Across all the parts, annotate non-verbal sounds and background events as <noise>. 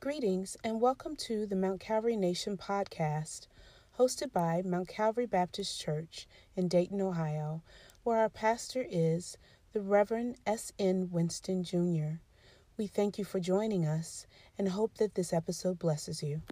Greetings and welcome to the Mount Calvary Nation podcast, hosted by Mount Calvary Baptist Church in Dayton, Ohio, where our pastor is the Reverend S.N. Winston Jr. We thank you for joining us and hope that this episode blesses you.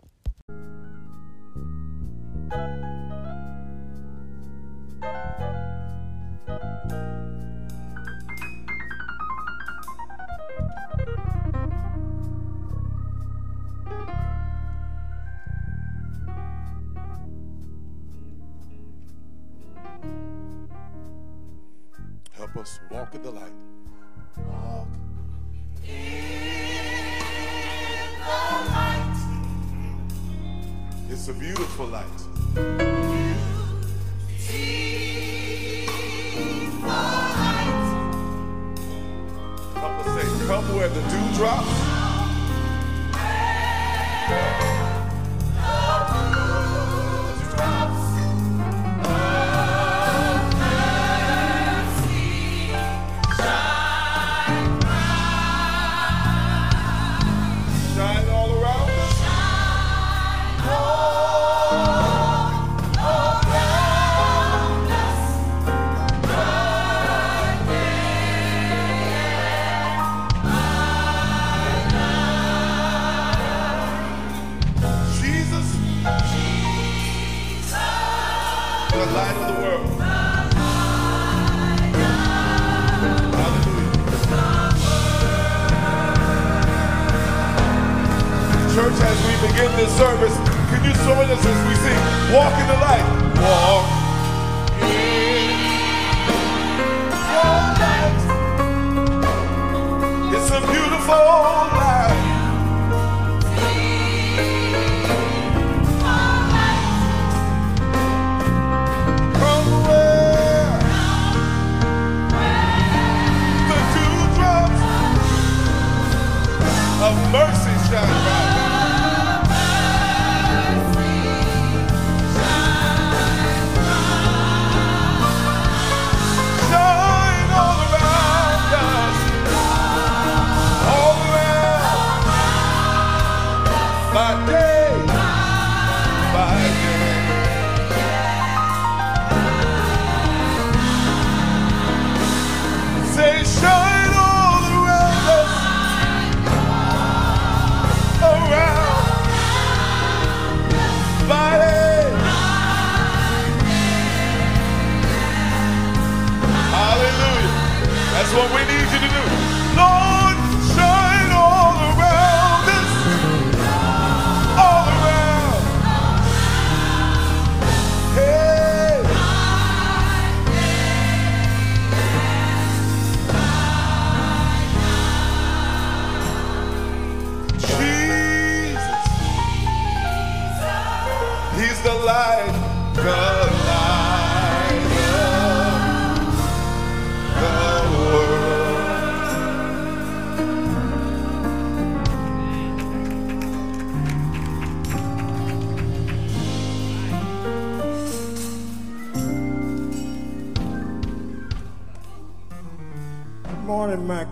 Us walk in the light. Walk It's a beautiful light. Help us say, come where the dew drops. This service, can you join us as we sing, Walk in the Light? Walk in your light. It's a beautiful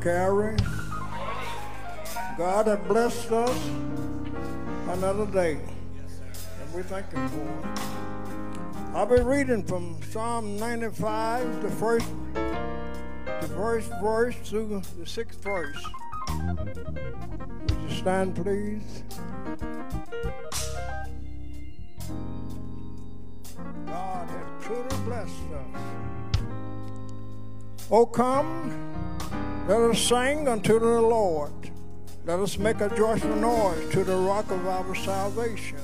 Calvary. God has blessed us another day, and we thank Him for it. I'll be reading from Psalm 95, the first, the first verse to the sixth verse. Would you stand, please? God has truly blessed us. Oh, come, let us sing unto the Lord. Let us make a joyful noise to the rock of our salvation.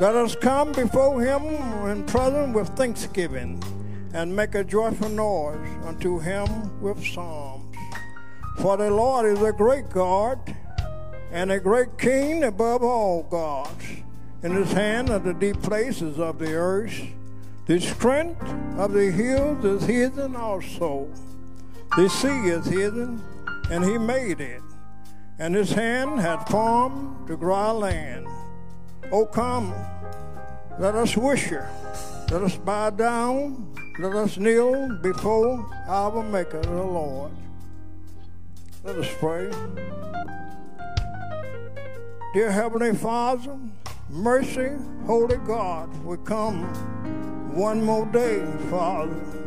Let us come before him in present with thanksgiving and make a joyful noise unto him with psalms. For the Lord is a great God and a great king above all gods. In his hand are the deep places of the earth. The strength of the hills is hidden also. The sea is hidden, and he made it. And his hand hath formed the dry land. O come, let us worship. Let us bow down. Let us kneel before our Maker, the Lord. Let us pray. Dear Heavenly Father, mercy, holy God, we come one more day, Father.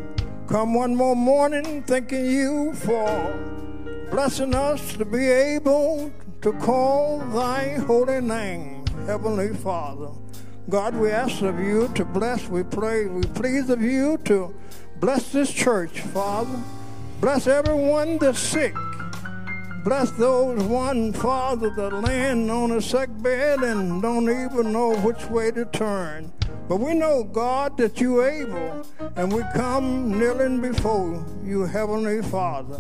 Come one more morning thanking you for blessing us to be able to call thy holy name, Heavenly Father. God, we ask of you to bless, we pray, we please of you to bless this church, Father. Bless everyone that's sick. Bless those one, Father, that land on a sick bed and don't even know which way to turn. But we know, God, that you're able, and we come kneeling before you, Heavenly Father.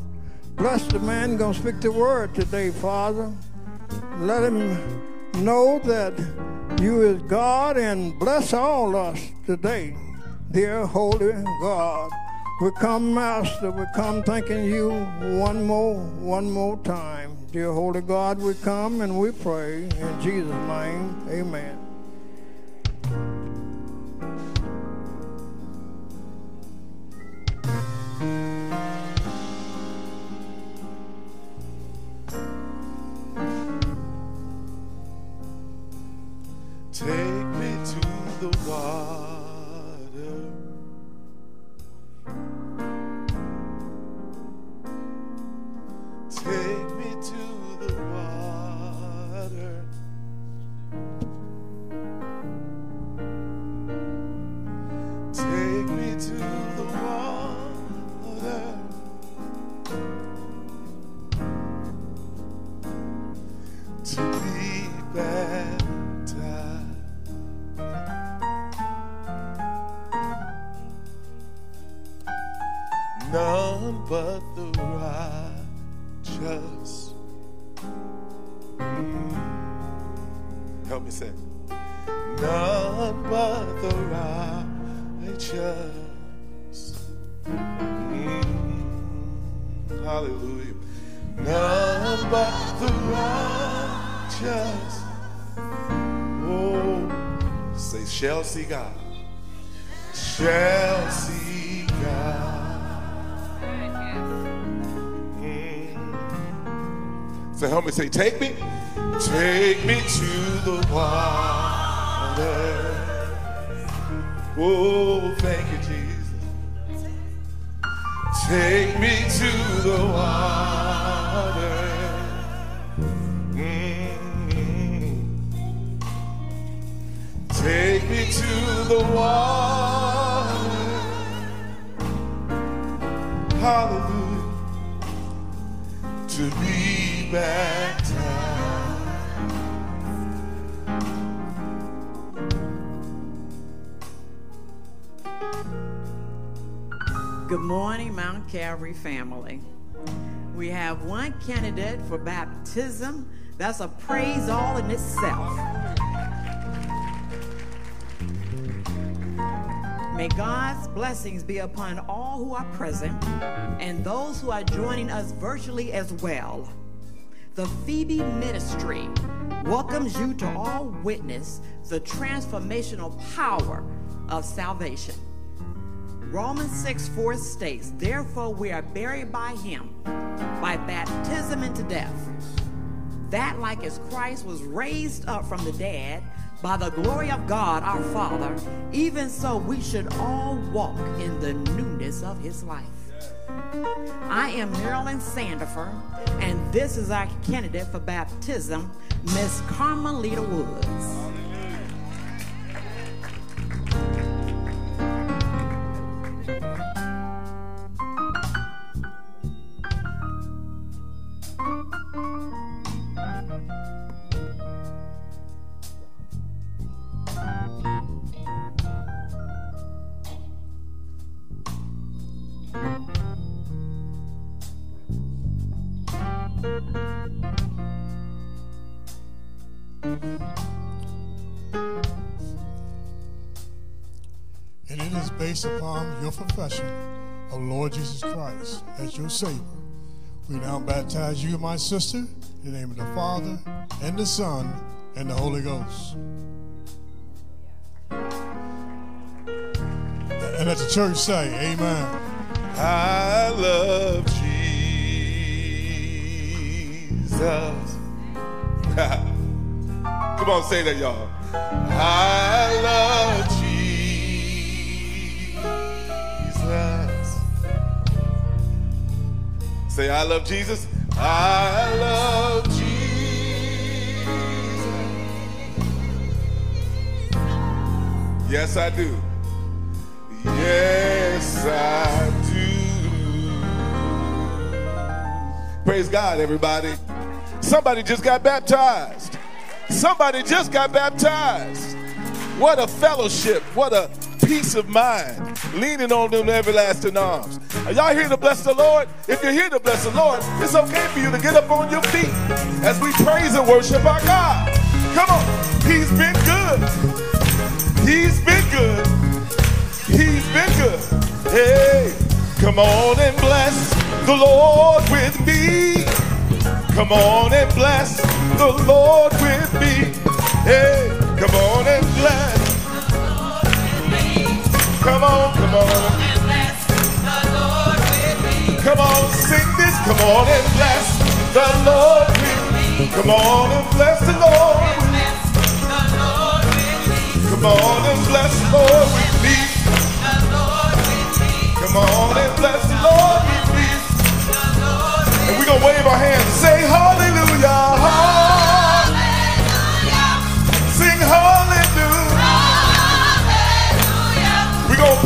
Bless the man going to speak the word today, Father. Let him know that you is God and bless all us today, dear holy God. We come, Master, we come thanking you one more, one more time. Dear Holy God, we come and we pray in Jesus' name. Amen. Take me to the water. Baptism. That's a praise all in itself. May God's blessings be upon all who are present and those who are joining us virtually as well. The Phoebe Ministry welcomes you to all witness the transformational power of salvation. Romans 6 4 states, Therefore we are buried by him by baptism into death, that like as Christ was raised up from the dead by the glory of God our Father, even so we should all walk in the newness of his life. I am Marilyn Sandifer, and this is our candidate for baptism, Miss Carmelita Woods. Based upon your profession of Lord Jesus Christ as your Savior. We now baptize you, my sister, in the name of the Father, and the Son, and the Holy Ghost. And let the church say, Amen. I love Jesus. <laughs> Come on, say that, y'all. I love Say, I love Jesus. I love Jesus. Yes, I do. Yes, I do. Praise God, everybody. Somebody just got baptized. Somebody just got baptized. What a fellowship. What a peace of mind. Leaning on them everlasting arms. Are y'all here to bless the Lord? If you're here to bless the Lord, it's okay for you to get up on your feet as we praise and worship our God. Come on. He's been good. He's been good. He's been good. Hey, come on and bless the Lord with me. Come on and bless the Lord with me. Hey, come on and bless. Come on, come on. Come on, sing this. Come on and bless the Lord with me. Come on and bless the Lord with me. Come on and bless the Lord with me. Come on and bless the Lord with me. And we're going to wave our hands and say hallelujah.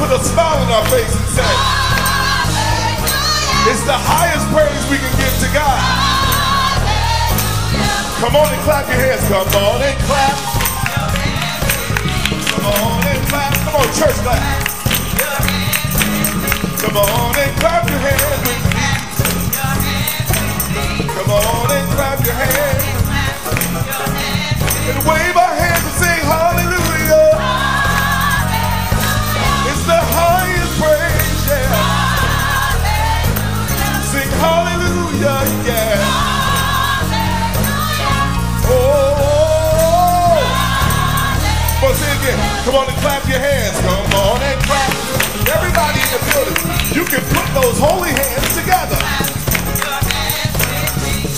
Put a smile on our face and say, Hallelujah. it's the highest praise we can give to God. Come on and clap your hands. Come on and clap. Come on and clap. Come on, church clap. Come on and clap your hands with me. Come on and clap your hands. And wave Come on, and clap your hands. Come on and clap. Everybody in the building, you can put those holy hands together.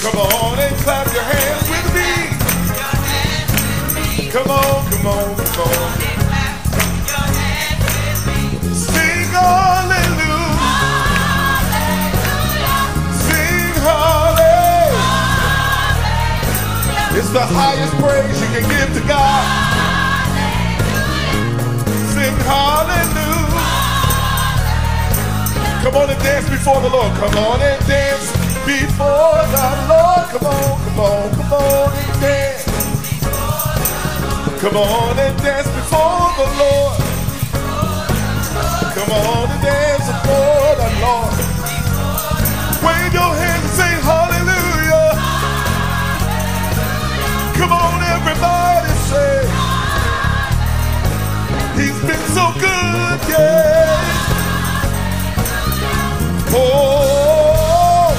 Come on and clap your hands with me. Come on, come on, come on. Sing hallelujah. Hallelujah. It's the highest praise you can give to God. Sing hallelujah. Come on and dance before the Lord. Come on and dance before the Lord. Come on, come on, come on and dance. Come on and dance before the Lord. Come on and dance before the Lord. Everybody, say. He's been so good, yeah. Oh.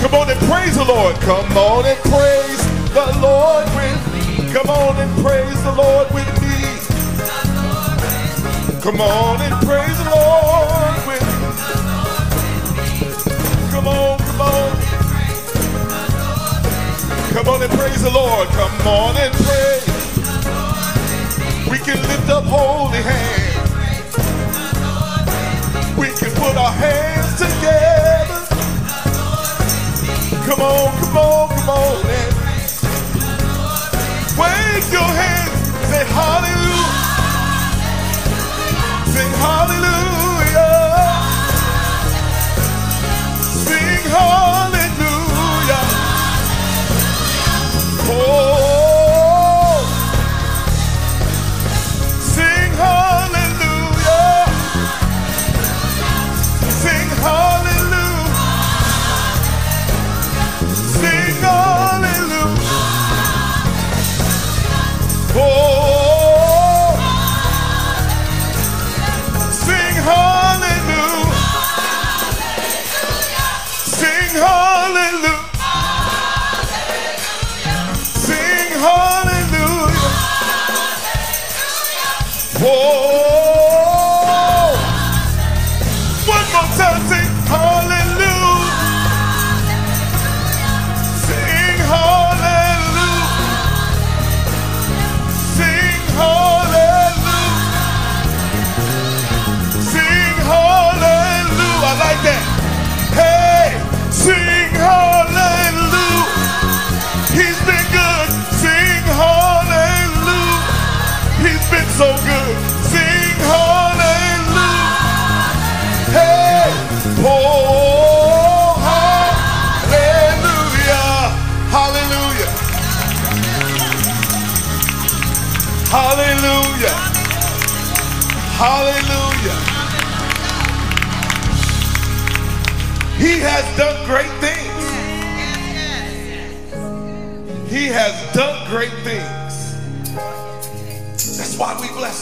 Come on and praise the Lord. Come on and praise the Lord with me. Come on and praise the Lord with me. Come on and praise the Lord with me. Come on. Come on and praise the Lord. Come on and praise. We can lift up holy hands. We can put our hands together. Come on, come on, come on. And wave your hands. Say hallelujah. Sing hallelujah. Sing hallelujah.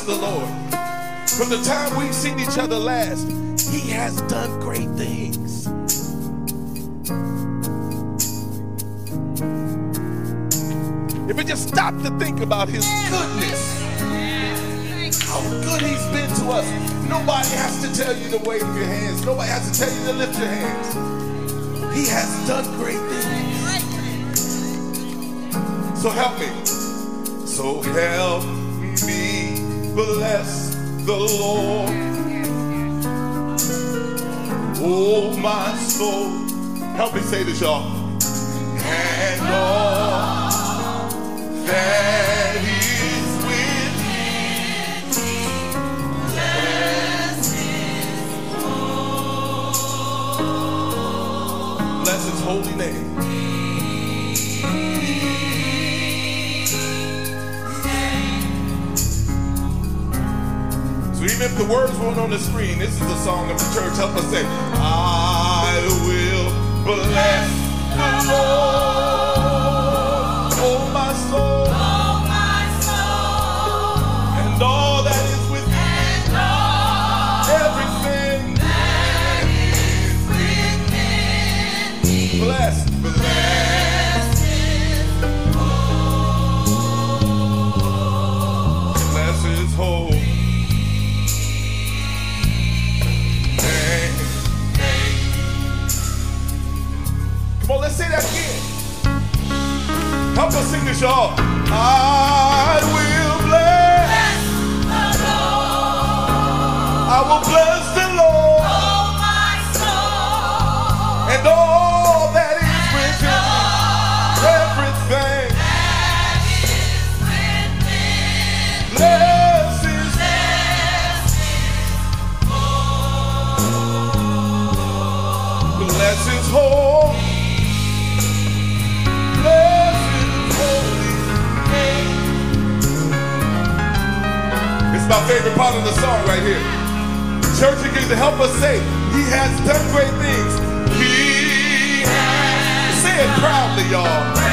The Lord. From the time we've seen each other last, He has done great things. If we just stop to think about His goodness, how good He's been to us, nobody has to tell you to wave your hands, nobody has to tell you to lift your hands. He has done great things. So help me. So help bless the Lord. Oh, my soul. Help me say this, y'all. And all that is within. Bless his holy name. Even if the words weren't on the screen, this is the song of the church. Help us say, I will bless the Lord, Help us sing this, y'all. I will bless. the Lord. I will bless favorite part of the song right here. Church begins to help us say, He has done great things. He has. Say it proudly, y'all.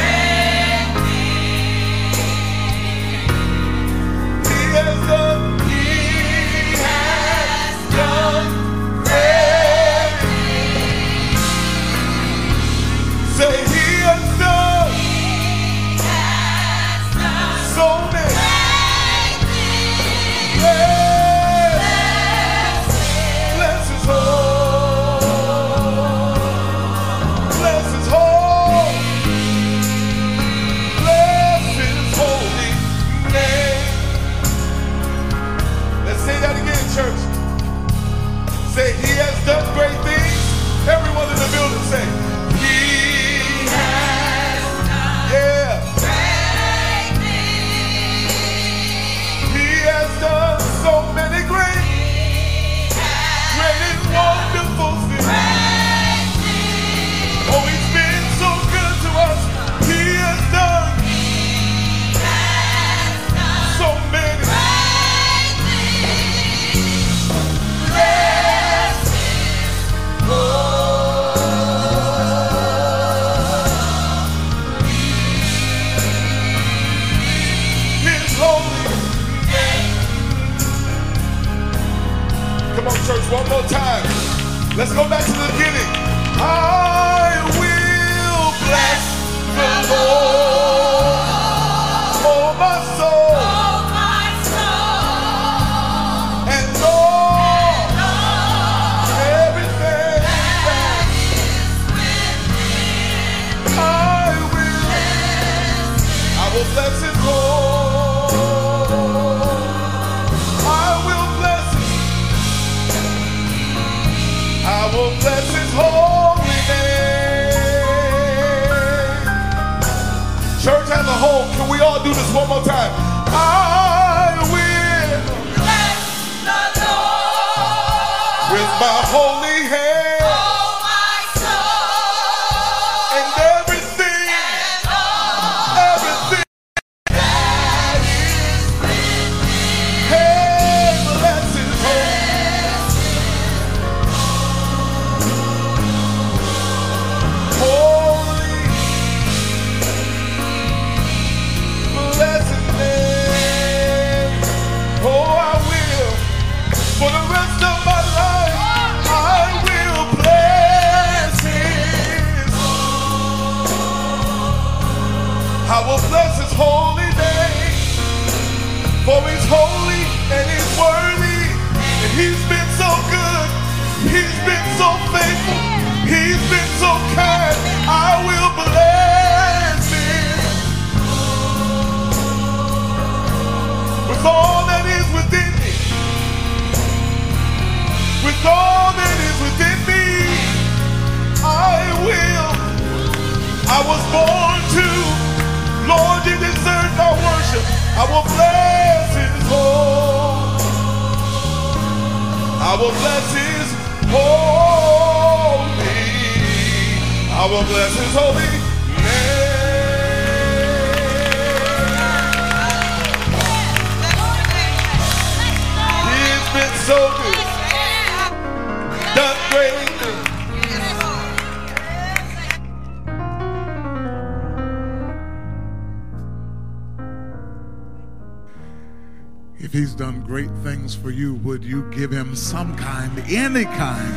Any kind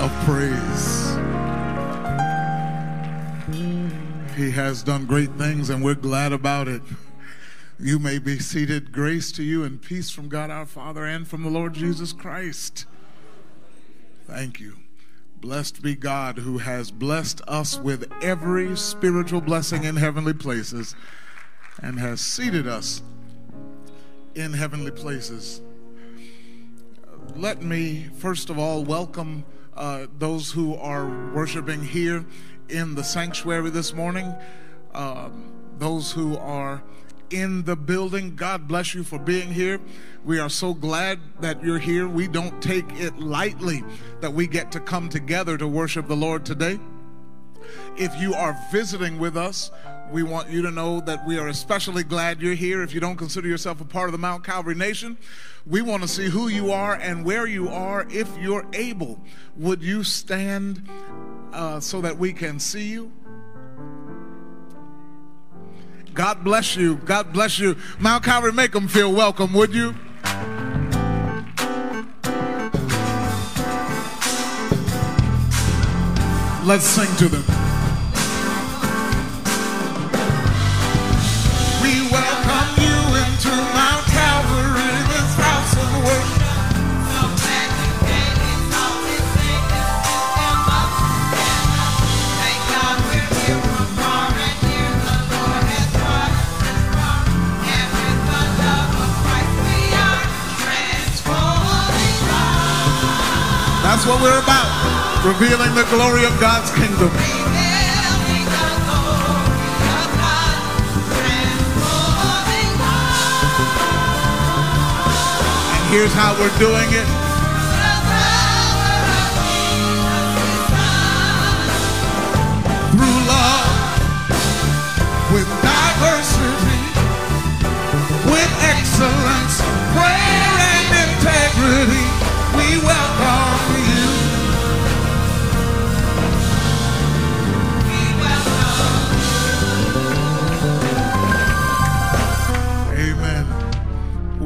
of praise? He has done great things and we're glad about it. You may be seated. Grace to you and peace from God our Father and from the Lord Jesus Christ. Thank you. Blessed be God who has blessed us with every spiritual blessing in heavenly places and has seated us in heavenly places. Let me, first of all, welcome uh, those who are worshiping here in the sanctuary this morning, um, those who are in the building. God bless you for being here. We are so glad that you're here. We don't take it lightly that we get to come together to worship the Lord today. If you are visiting with us, we want you to know that we are especially glad you're here. If you don't consider yourself a part of the Mount Calvary Nation, we want to see who you are and where you are. If you're able, would you stand uh, so that we can see you? God bless you. God bless you. Mount Calvary, make them feel welcome, would you? Let's sing to them. That's what we're about, revealing the glory of God's kingdom. And here's how we're doing it. Through love, with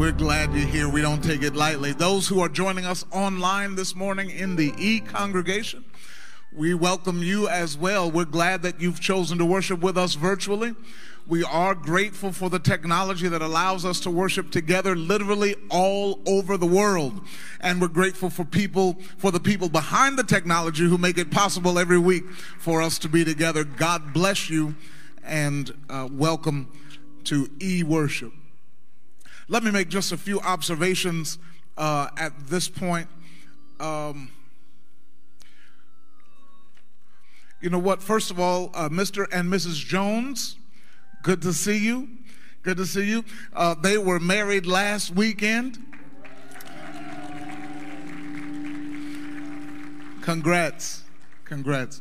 We're glad you're here. We don't take it lightly. Those who are joining us online this morning in the e congregation, we welcome you as well. We're glad that you've chosen to worship with us virtually. We are grateful for the technology that allows us to worship together literally all over the world. And we're grateful for people, for the people behind the technology who make it possible every week for us to be together. God bless you and uh, welcome to e worship. Let me make just a few observations uh, at this point. Um, you know what? First of all, uh, Mr. and Mrs. Jones, good to see you. Good to see you. Uh, they were married last weekend. Congrats. Congrats.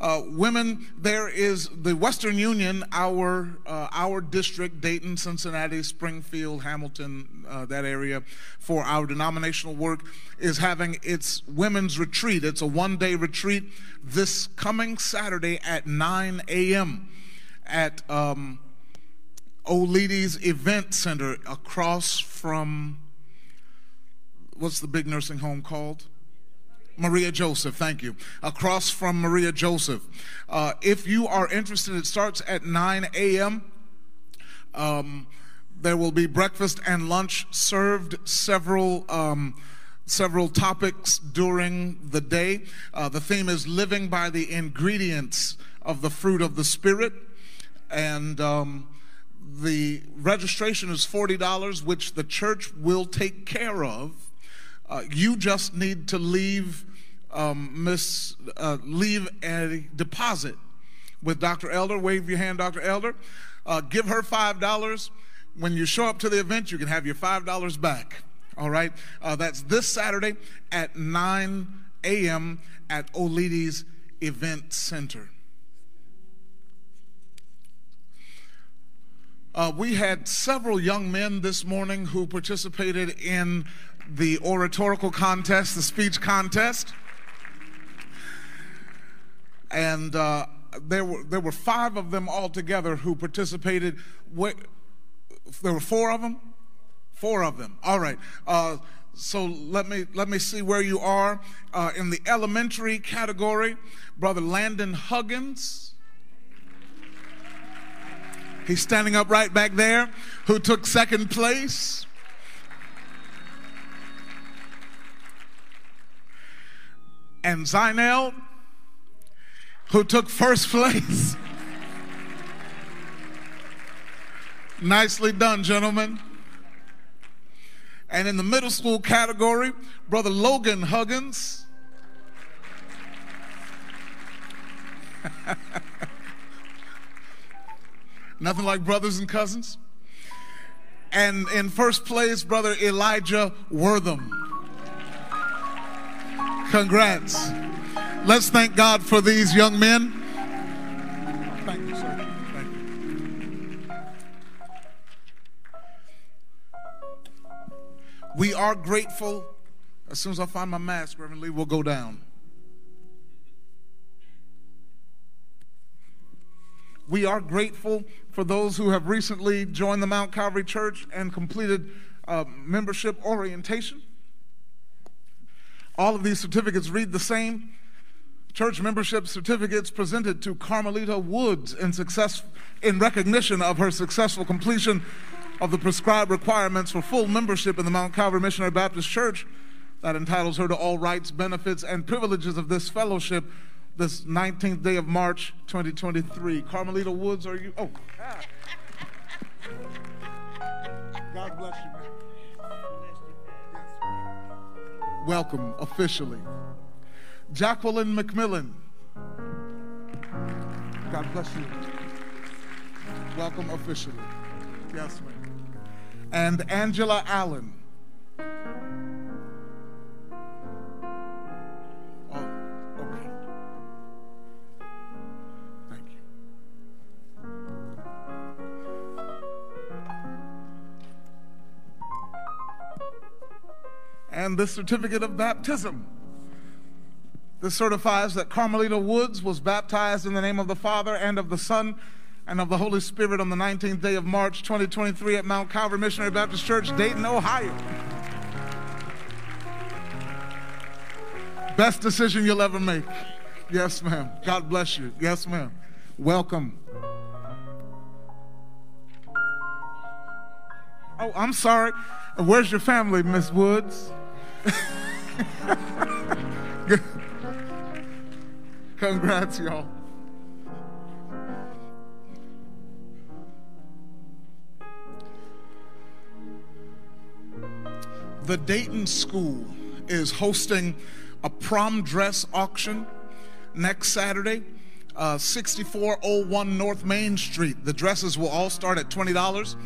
Uh, women, there is the Western Union, our uh, our district, Dayton, Cincinnati, Springfield, Hamilton, uh, that area, for our denominational work, is having its women's retreat. It's a one-day retreat this coming Saturday at 9 a.m. at um, O'Leady's Event Center across from what's the big nursing home called? Maria Joseph, thank you. Across from Maria Joseph. Uh, if you are interested, it starts at 9 a.m. Um, there will be breakfast and lunch served, several. Um, several topics during the day. Uh, the theme is living by the ingredients of the fruit of the Spirit. And um, the registration is $40, which the church will take care of. Uh, you just need to leave, um, miss, uh, leave a deposit with Dr. Elder. Wave your hand, Dr. Elder. Uh, give her $5. When you show up to the event, you can have your $5 back. All right? Uh, that's this Saturday at 9 a.m. at O'Leady's Event Center. Uh, we had several young men this morning who participated in the oratorical contest, the speech contest. And uh, there, were, there were five of them altogether who participated. There were four of them? Four of them. All right. Uh, so let me let me see where you are uh, in the elementary category. Brother Landon Huggins. He's standing up right back there, who took second place. And Zainel, who took first <laughs> place. Nicely done, gentlemen. And in the middle school category, Brother Logan Huggins. <laughs> Nothing like brothers and cousins. And in first place, Brother Elijah Wortham. Congrats. Let's thank God for these young men. Thank you, sir. Thank you. We are grateful. As soon as I find my mask, Reverend Lee we'll go down. We are grateful for those who have recently joined the Mount Calvary Church and completed uh, membership orientation. All of these certificates read the same. Church membership certificates presented to Carmelita Woods in, success, in recognition of her successful completion of the prescribed requirements for full membership in the Mount Calvary Missionary Baptist Church that entitles her to all rights, benefits, and privileges of this fellowship this 19th day of March 2023. Carmelita Woods, are you? Oh. <laughs> God bless you, Welcome officially. Jacqueline McMillan. God bless you. Welcome officially. Yes, ma'am. And Angela Allen. And the certificate of baptism. This certifies that Carmelita Woods was baptized in the name of the Father and of the Son and of the Holy Spirit on the 19th day of March 2023 at Mount Calvary Missionary Baptist Church, Dayton, Ohio. Best decision you'll ever make. Yes, ma'am. God bless you. Yes, ma'am. Welcome. Oh, I'm sorry. Where's your family, Miss Woods? <laughs> Congrats, y'all. The Dayton School is hosting a prom dress auction next Saturday, uh, 6401 North Main Street. The dresses will all start at $20.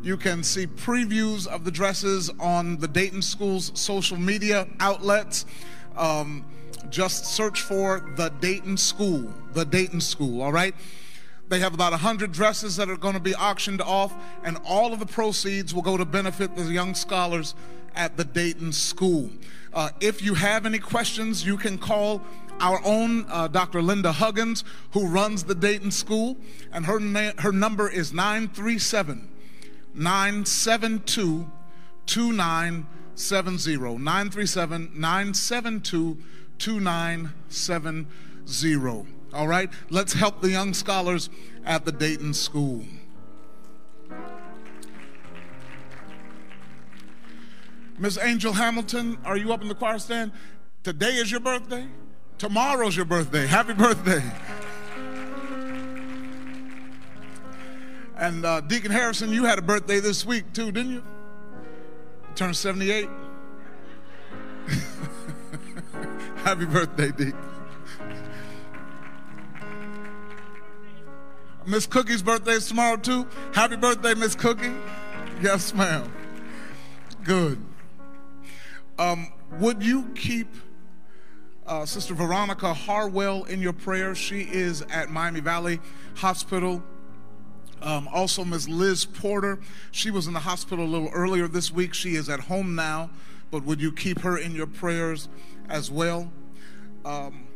You can see previews of the dresses on the Dayton School's social media outlets. Um, just search for the Dayton School, the Dayton School, all right? They have about 100 dresses that are going to be auctioned off, and all of the proceeds will go to benefit the young scholars at the Dayton School. Uh, if you have any questions, you can call our own uh, Dr. Linda Huggins, who runs the Dayton School, and her, na- her number is 937 972 2970. 937 972 2970. All right? Let's help the young scholars at the Dayton School. Miss Angel Hamilton, are you up in the choir stand? Today is your birthday? Tomorrow's your birthday. Happy birthday. And uh, Deacon Harrison, you had a birthday this week too, didn't you? you turned 78. <laughs> Happy birthday, Deacon. Miss Cookie's birthday is tomorrow too. Happy birthday, Miss Cookie. Yes, ma'am. Good. Um, would you keep uh, Sister Veronica Harwell in your prayers? She is at Miami Valley Hospital. Um, also, Ms. Liz Porter. She was in the hospital a little earlier this week. She is at home now, but would you keep her in your prayers as well? Um,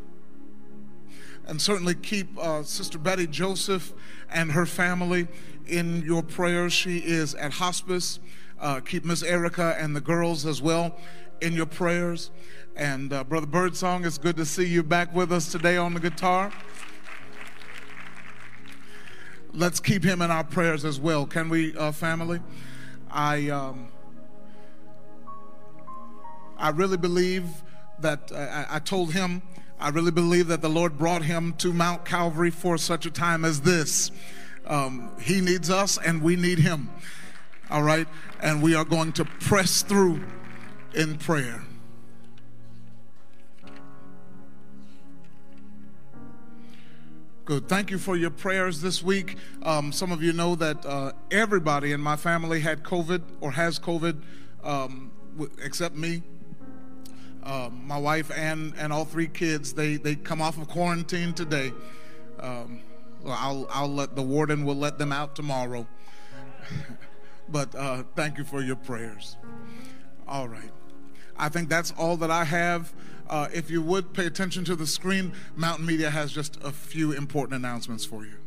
and certainly keep uh, Sister Betty Joseph and her family in your prayers. She is at hospice. Uh, keep Miss Erica and the girls as well in your prayers. And uh, Brother Birdsong, it's good to see you back with us today on the guitar. Let's keep him in our prayers as well. Can we, uh, family? I um, I really believe that I, I told him I really believe that the Lord brought him to Mount Calvary for such a time as this. Um, he needs us and we need him. All right? And we are going to press through in prayer. Good. Thank you for your prayers this week. Um, some of you know that uh, everybody in my family had COVID or has COVID, um, except me. Uh, my wife and, and all three kids, they, they come off of quarantine today. Um, well, I'll, I'll let the warden will let them out tomorrow. <laughs> but uh, thank you for your prayers. All right. I think that's all that I have. Uh, if you would pay attention to the screen, Mountain Media has just a few important announcements for you.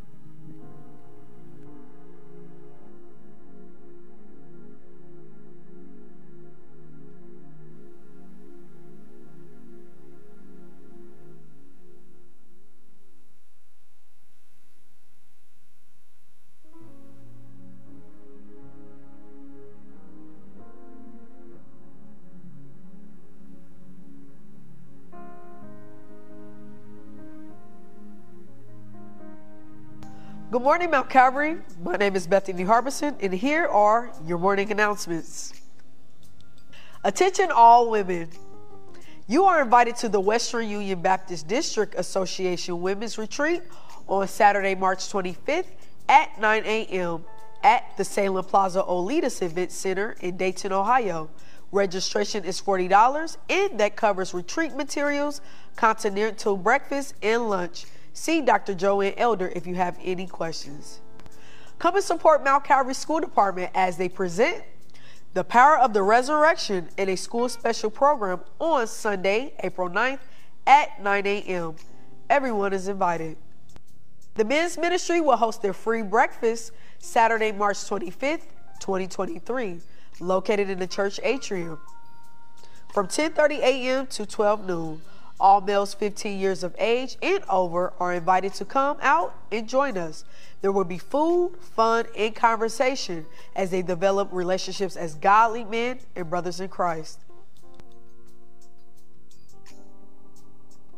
Good morning, Mount Calvary. My name is Bethany Harbison, and here are your morning announcements. Attention, all women. You are invited to the Western Union Baptist District Association Women's Retreat on Saturday, March 25th at 9 a.m. at the Salem Plaza Olitas Event Center in Dayton, Ohio. Registration is $40 and that covers retreat materials, continental breakfast, and lunch. See Dr. Joanne Elder if you have any questions. Come and support Mount Calvary School Department as they present The Power of the Resurrection in a school special program on Sunday, April 9th at 9 a.m. Everyone is invited. The men's ministry will host their free breakfast Saturday, March 25th, 2023, located in the church atrium from 10:30 a.m. to 12 noon. All males 15 years of age and over are invited to come out and join us. There will be food, fun, and conversation as they develop relationships as godly men and brothers in Christ.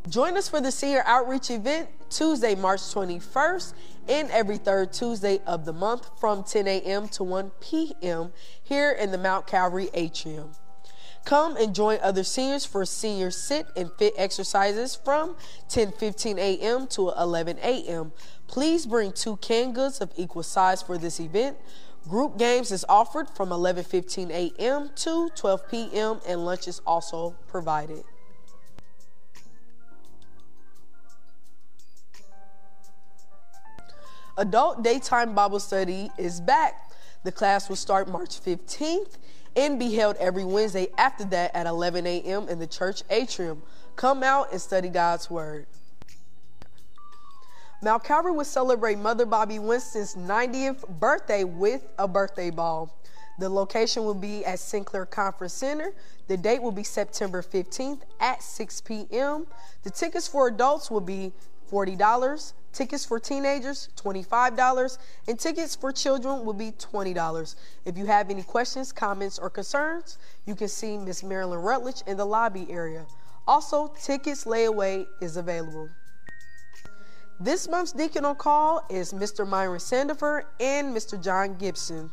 Join us for the Senior Outreach event Tuesday, March 21st, and every third Tuesday of the month from 10 a.m. to 1 p.m. here in the Mount Calvary Atrium. Come and join other seniors for senior sit and fit exercises from 10:15 a.m. to 11 a.m. Please bring two canned goods of equal size for this event. Group games is offered from 11:15 a.m. to 12 p.m. and lunch is also provided. Adult Daytime Bible Study is back. The class will start March 15th and be held every Wednesday after that at 11 a.m. in the church atrium. Come out and study God's Word. Mount Calvary will celebrate Mother Bobby Winston's 90th birthday with a birthday ball. The location will be at Sinclair Conference Center. The date will be September 15th at 6 p.m. The tickets for adults will be $40, tickets for teenagers $25, and tickets for children will be $20. If you have any questions, comments, or concerns, you can see Miss Marilyn Rutledge in the lobby area. Also, tickets layaway is available. This month's Deacon on Call is Mr. Myron Sandifer and Mr. John Gibson.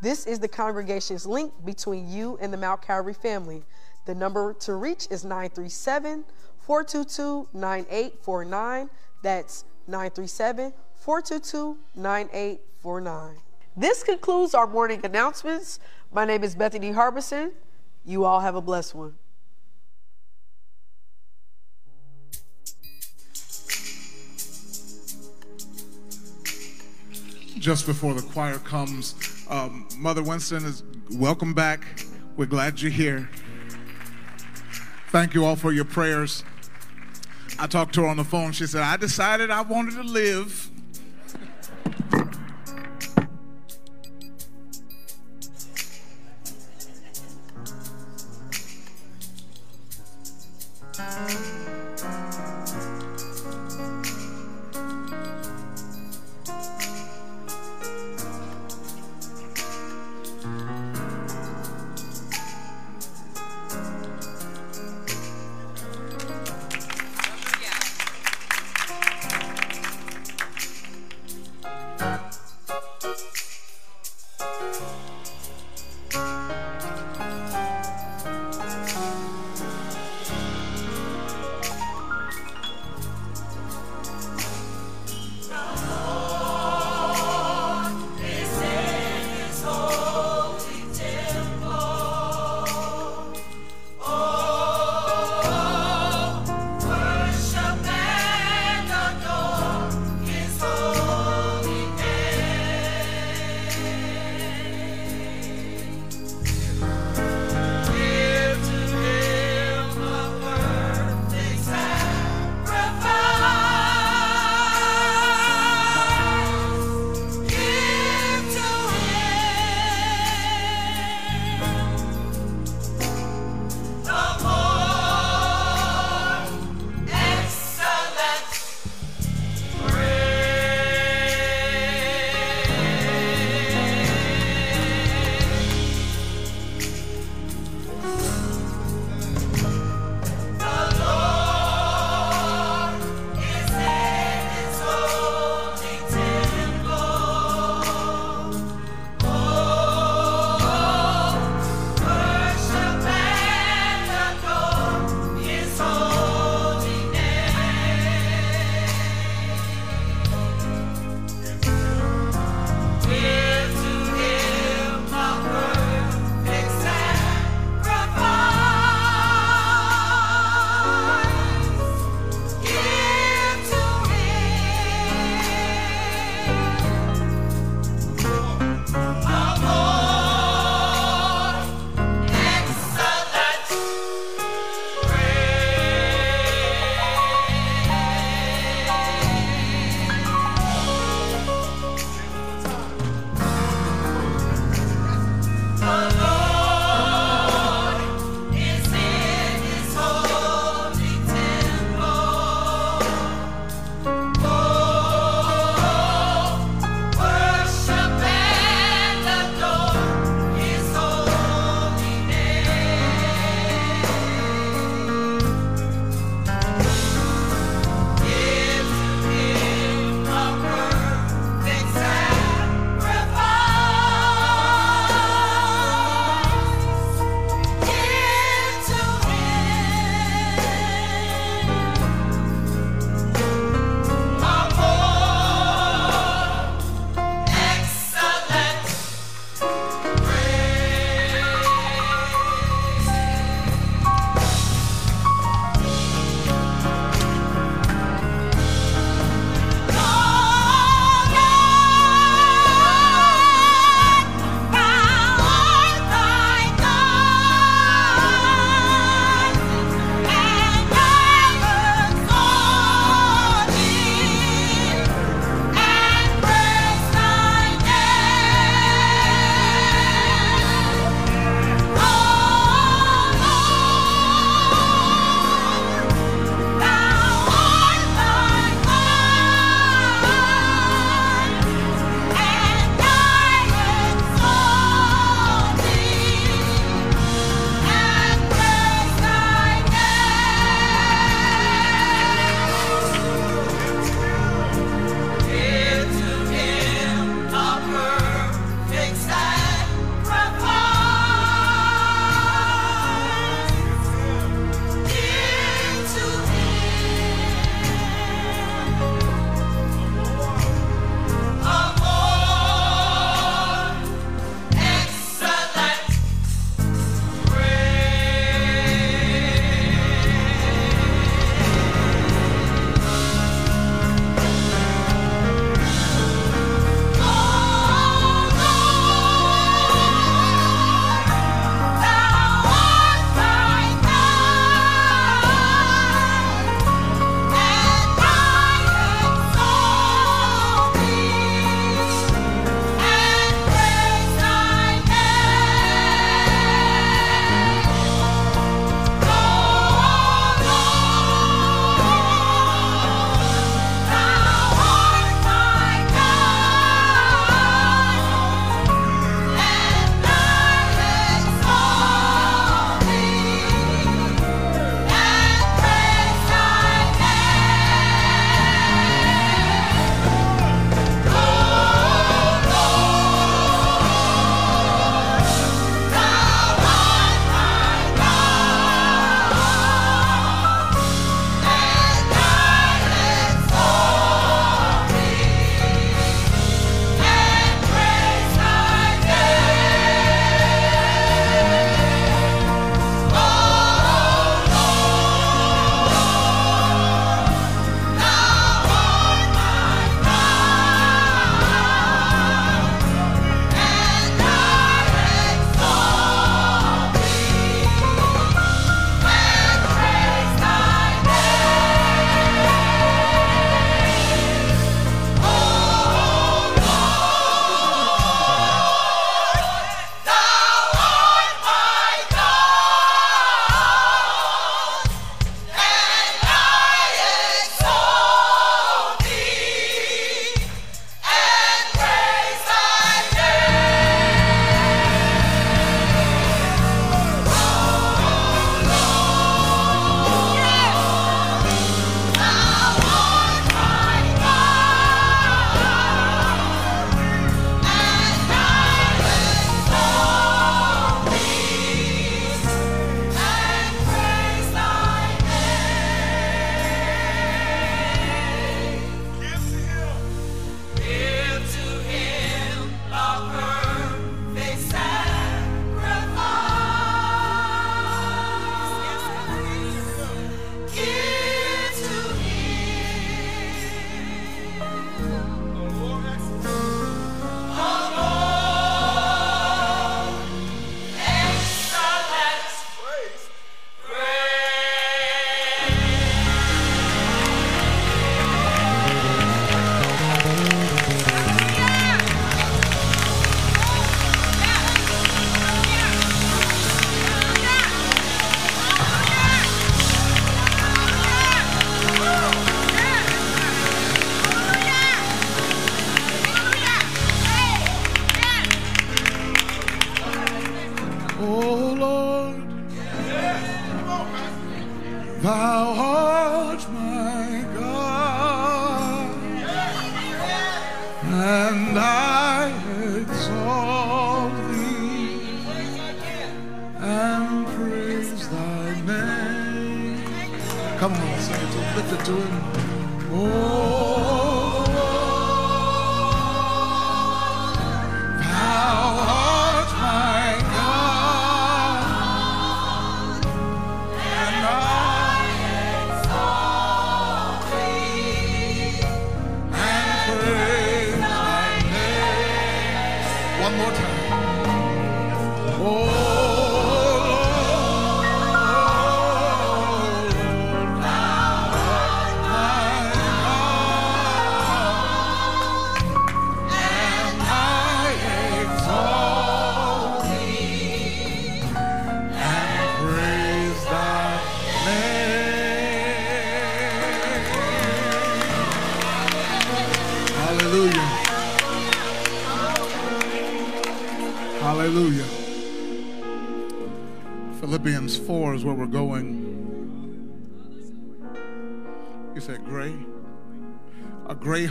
This is the congregation's link between you and the Mount Calvary family. The number to reach is 937 422 9849. That's 937 422 9849. This concludes our morning announcements. My name is Bethany Harbison. You all have a blessed one. just before the choir comes, um, Mother Winston is welcome back. We're glad you're here. Thank you all for your prayers. I talked to her on the phone. She said, I decided I wanted to live.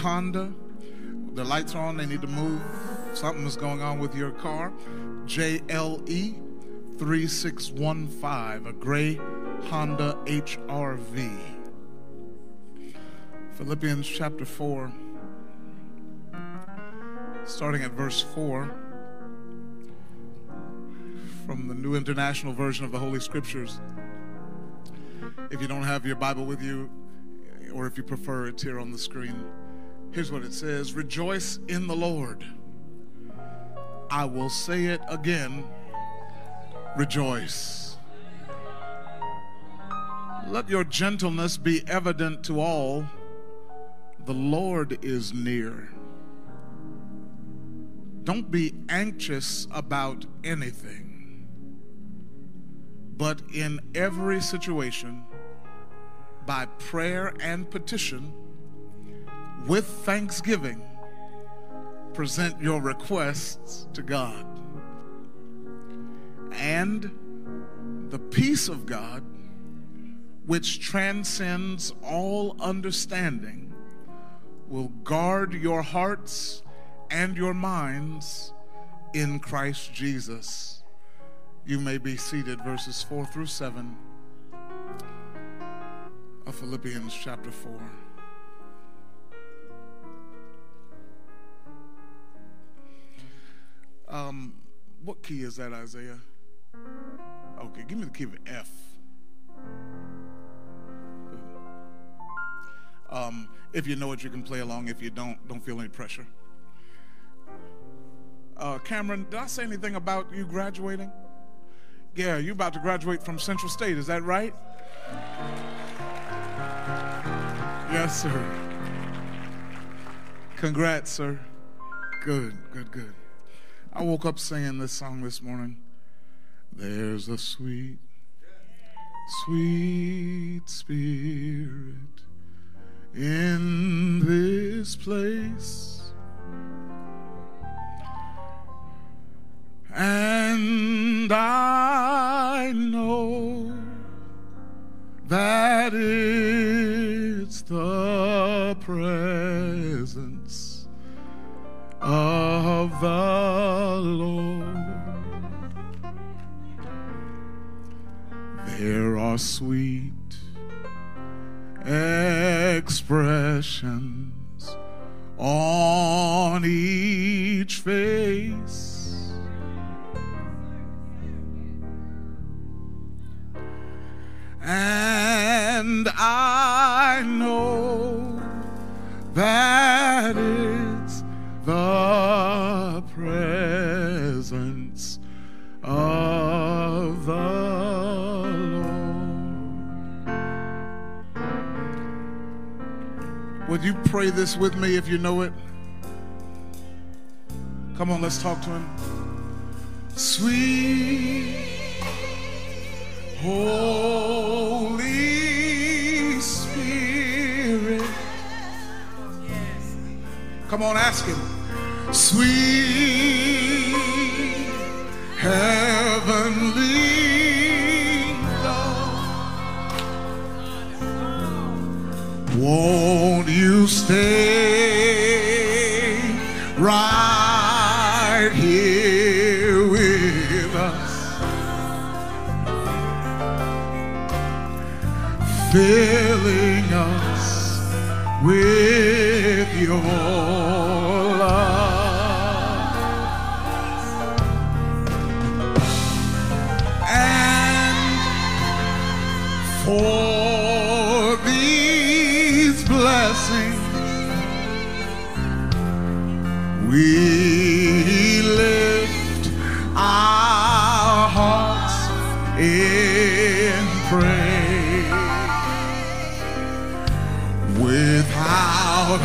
Honda? The lights are on, they need to move. Something is going on with your car. JLE 3615, a gray Honda HRV. Philippians chapter 4, starting at verse 4 from the New International Version of the Holy Scriptures. If you don't have your Bible with you, or if you prefer, it's here on the screen. Here's what it says Rejoice in the Lord. I will say it again rejoice. Let your gentleness be evident to all. The Lord is near. Don't be anxious about anything, but in every situation, by prayer and petition, with thanksgiving, present your requests to God. And the peace of God, which transcends all understanding, will guard your hearts and your minds in Christ Jesus. You may be seated, verses 4 through 7 of Philippians chapter 4. Um, what key is that, Isaiah? Okay, give me the key of F. Um, if you know it, you can play along. If you don't, don't feel any pressure. Uh, Cameron, did I say anything about you graduating? Yeah, you're about to graduate from Central State, is that right? Yes, sir. Congrats, sir. Good, good, good. I woke up singing this song this morning. There's a sweet, sweet spirit in this place. And I know that it's the presence of the Lord. There are sweet expressions on each face. And I know that it's pray this with me if you know it? Come on, let's talk to him. Sweet Holy Spirit. Come on, ask him. Sweet heavenly. Won't stay right here with us? Filling us with your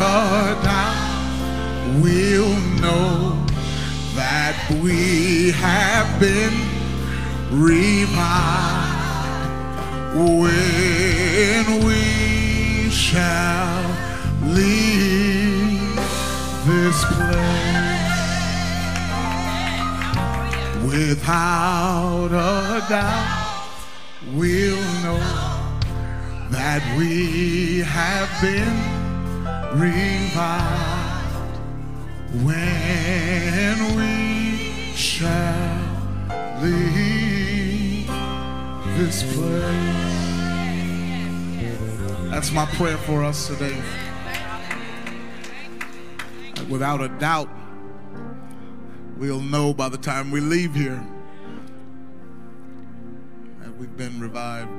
without a doubt we'll know that we have been revived. When we shall leave this place without a doubt we'll know that we have been revived when we shall leave this place. That's my prayer for us today. Without a doubt, we'll know by the time we leave here that we've been revived.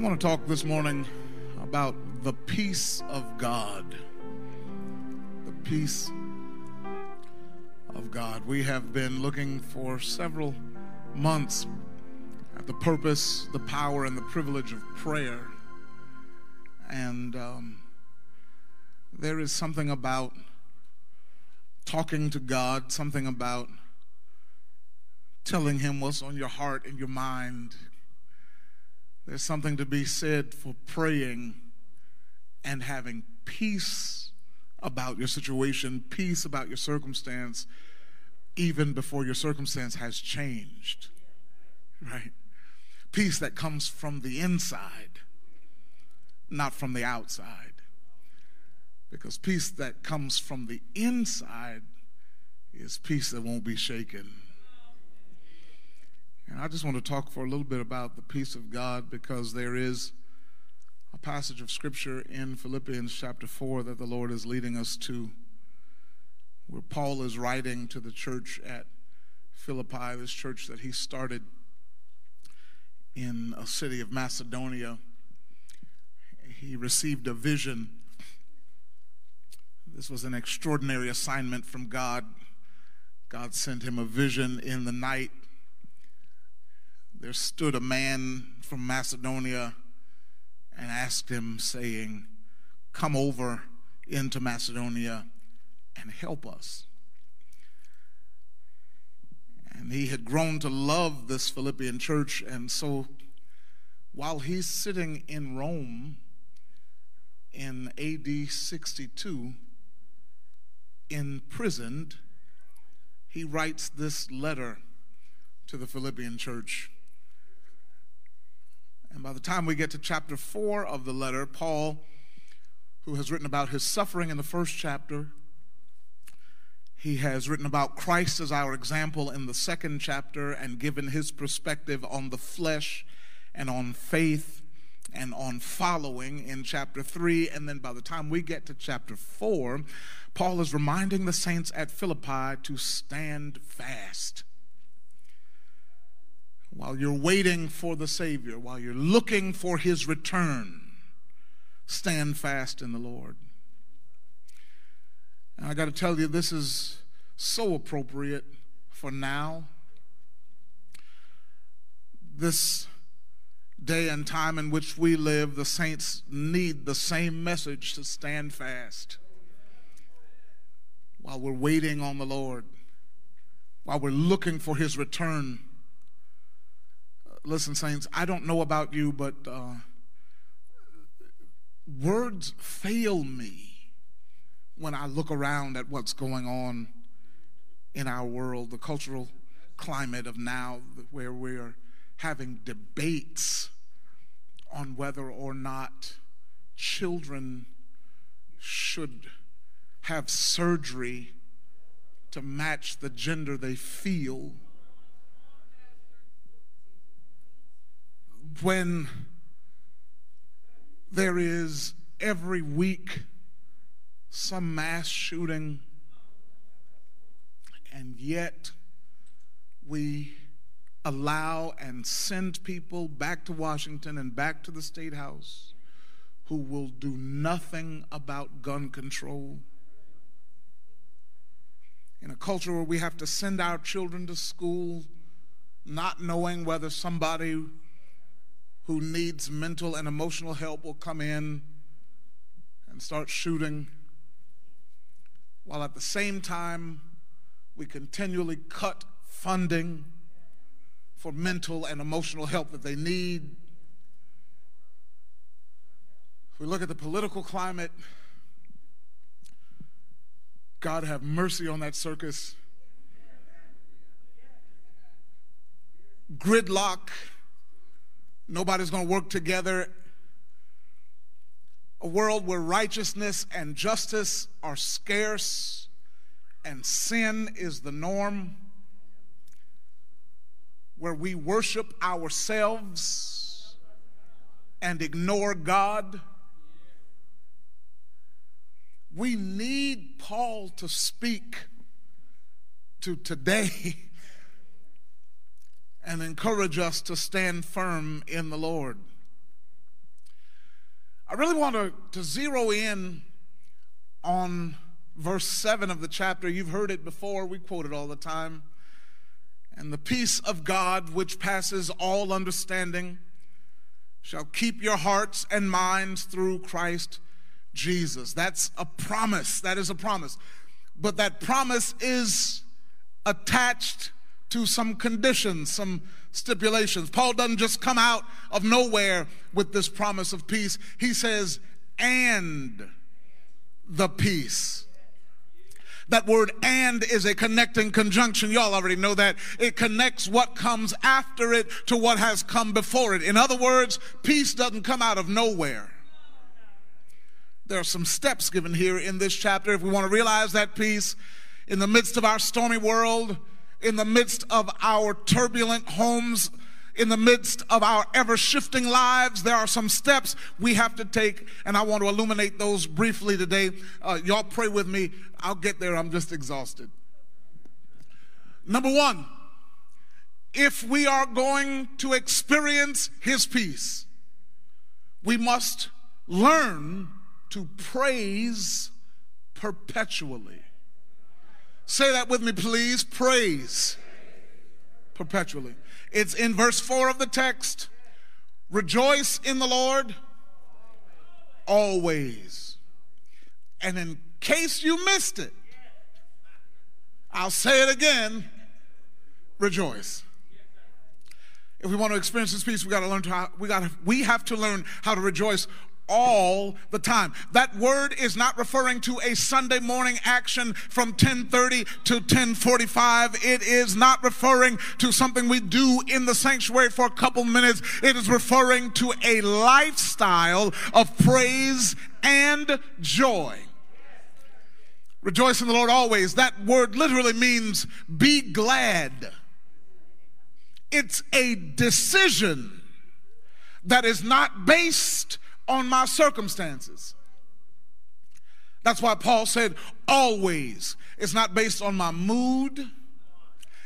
Want to talk this morning about the peace of God. The peace of God. We have been looking for several months at the purpose, the power, and the privilege of prayer. And um, there is something about talking to God, something about telling Him what's on your heart and your mind. There's something to be said for praying and having peace about your situation, peace about your circumstance, even before your circumstance has changed. Right? Peace that comes from the inside, not from the outside. Because peace that comes from the inside is peace that won't be shaken. And I just want to talk for a little bit about the peace of God because there is a passage of scripture in Philippians chapter 4 that the Lord is leading us to, where Paul is writing to the church at Philippi, this church that he started in a city of Macedonia. He received a vision. This was an extraordinary assignment from God. God sent him a vision in the night there stood a man from Macedonia and asked him, saying, Come over into Macedonia and help us. And he had grown to love this Philippian church, and so while he's sitting in Rome in AD 62, imprisoned, he writes this letter to the Philippian church. And by the time we get to chapter 4 of the letter, Paul, who has written about his suffering in the first chapter, he has written about Christ as our example in the second chapter and given his perspective on the flesh and on faith and on following in chapter 3. And then by the time we get to chapter 4, Paul is reminding the saints at Philippi to stand fast while you're waiting for the Savior, while you're looking for His return, stand fast in the Lord. And I got to tell you, this is so appropriate for now. This day and time in which we live, the saints need the same message to stand fast while we're waiting on the Lord, while we're looking for His return listen, saints, I don't know about you, but uh, words fail me when I look around at what's going on in our world, the cultural climate of now where we're having debates on whether or not children should have surgery to match the gender they feel. When there is every week some mass shooting, and yet we allow and send people back to Washington and back to the State House who will do nothing about gun control. In a culture where we have to send our children to school not knowing whether somebody who needs mental and emotional help will come in and start shooting, while at the same time we continually cut funding for mental and emotional help that they need. If we look at the political climate, God have mercy on that circus. Gridlock, nobody's going to work together. A world where righteousness and justice are scarce and sin is the norm where we worship ourselves and ignore God. We need Paul to speak to today <laughs> and encourage us to stand firm in the Lord. I really want to, to zero in on verse 7 of the chapter. You've heard it before, we quote it all the time. And the peace of God, which passes all understanding, shall keep your hearts and minds through Christ Jesus. That's a promise. That is a promise. But that promise is attached to some conditions, some stipulations. Paul doesn't just come out of nowhere with this promise of peace. He says, and the peace that word and is a connecting conjunction. Y'all already know that. It connects what comes after it to what has come before it. In other words, peace doesn't come out of nowhere. There are some steps given here in this chapter if we want to realize that peace in the midst of our stormy world, in the midst of our turbulent homes in the midst of our ever shifting lives, there are some steps we have to take, and I want to illuminate those briefly today. Uh, y'all pray with me. I'll get there. I'm just exhausted. Number one, if we are going to experience His peace, we must learn to praise perpetually. Say that with me, please. Praise perpetually. It's in verse 4 of the text. Rejoice in the Lord always. And in case you missed it, I'll say it again rejoice. If we want to experience this peace, we got to learn to we got we have to learn how to rejoice all the time. That word is not referring to a Sunday morning action from 1030 to 1045. It is not referring to something we do in the sanctuary for a couple minutes. It is referring to a lifestyle of praise and joy. Rejoice in the Lord always. That word literally means be glad. It's a decision that is not based on my circumstances. That's why Paul said, always. It's not based on my mood.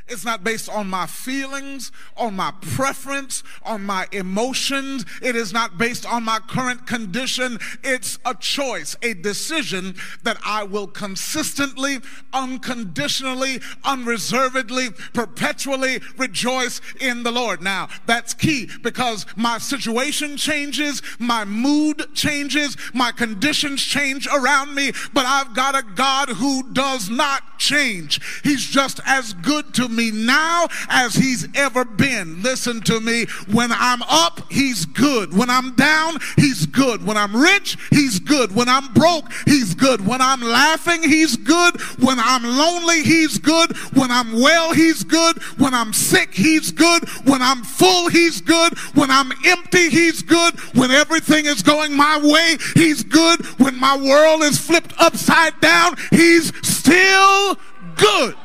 It's not based on my feelings, on my preference, on my emotions. It is not based on my current condition. It's a choice, a decision that I will consistently, unconditionally, unreservedly, perpetually rejoice in the Lord. Now, that's key because my situation changes, my mood changes, my conditions change around me, but I've got a God who does not change. He's just as good to me now as he's ever been. Listen to me. When I'm up, he's good. When I'm down, he's good. When I'm rich, he's good. When I'm broke, he's good. When I'm laughing, he's good. When I'm lonely, he's good. When I'm well, he's good. When I'm sick, he's good. When I'm full, he's good. When I'm empty, he's good. When everything is going my way, he's good. When my world is flipped upside down, he's still good.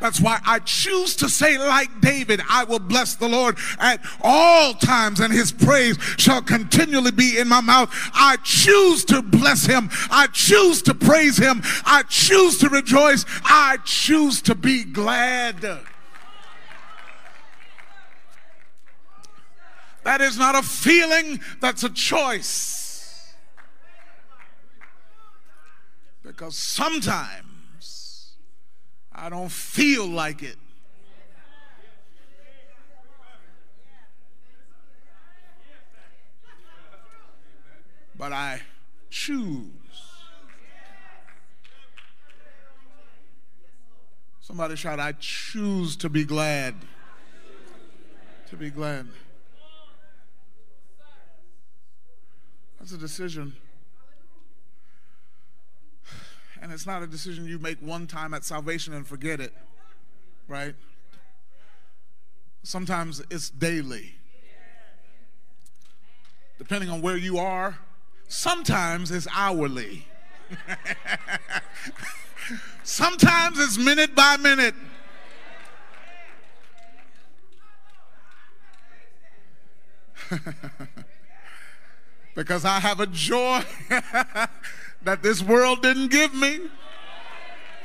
That's why I choose to say, like David, I will bless the Lord at all times, and his praise shall continually be in my mouth. I choose to bless him. I choose to praise him. I choose to rejoice. I choose to be glad. That is not a feeling, that's a choice. Because sometimes I don't feel like it. But I choose. Somebody shout, I choose to be glad. To be glad. That's a decision. And it's not a decision you make one time at salvation and forget it, right? Sometimes it's daily. Depending on where you are, sometimes it's hourly. <laughs> sometimes it's minute by minute. <laughs> because I have a joy <laughs> that this world didn't give me.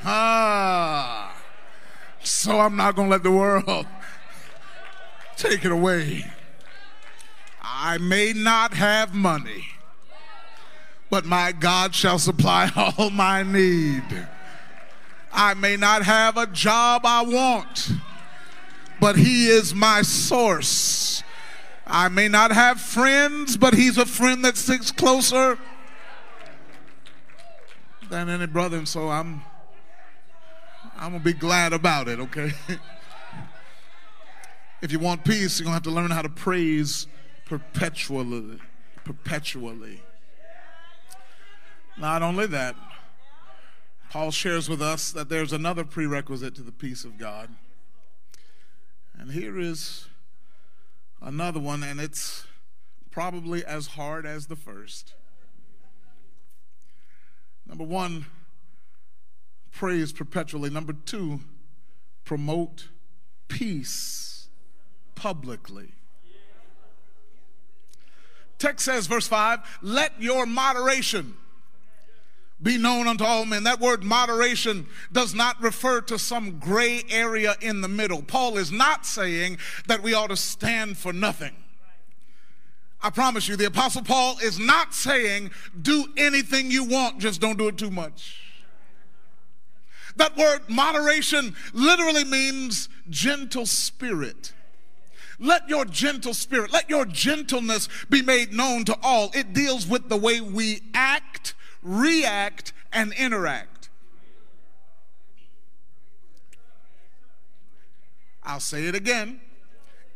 Ah. So I'm not going to let the world <laughs> take it away. I may not have money, but my God shall supply <laughs> all my need. I may not have a job I want, but He is my source. I may not have friends, but he's a friend that sticks closer than any brother, and so I'm I'm gonna be glad about it, okay? <laughs> if you want peace, you're gonna have to learn how to praise perpetually. Perpetually. Not only that, Paul shares with us that there's another prerequisite to the peace of God. And here is another one, and it's probably as hard as the first. Number one, praise perpetually. Number two, promote peace publicly. Text says, verse 5, let your moderation be known unto all men. That word moderation does not refer to some gray area in the middle. Paul is not saying that we ought to stand for nothing. I promise you, the Apostle Paul is not saying do anything you want, just don't do it too much. That word moderation literally means gentle spirit. Let your gentle spirit, let your gentleness be made known to all. It deals with the way we act react, and interact. I'll say it again.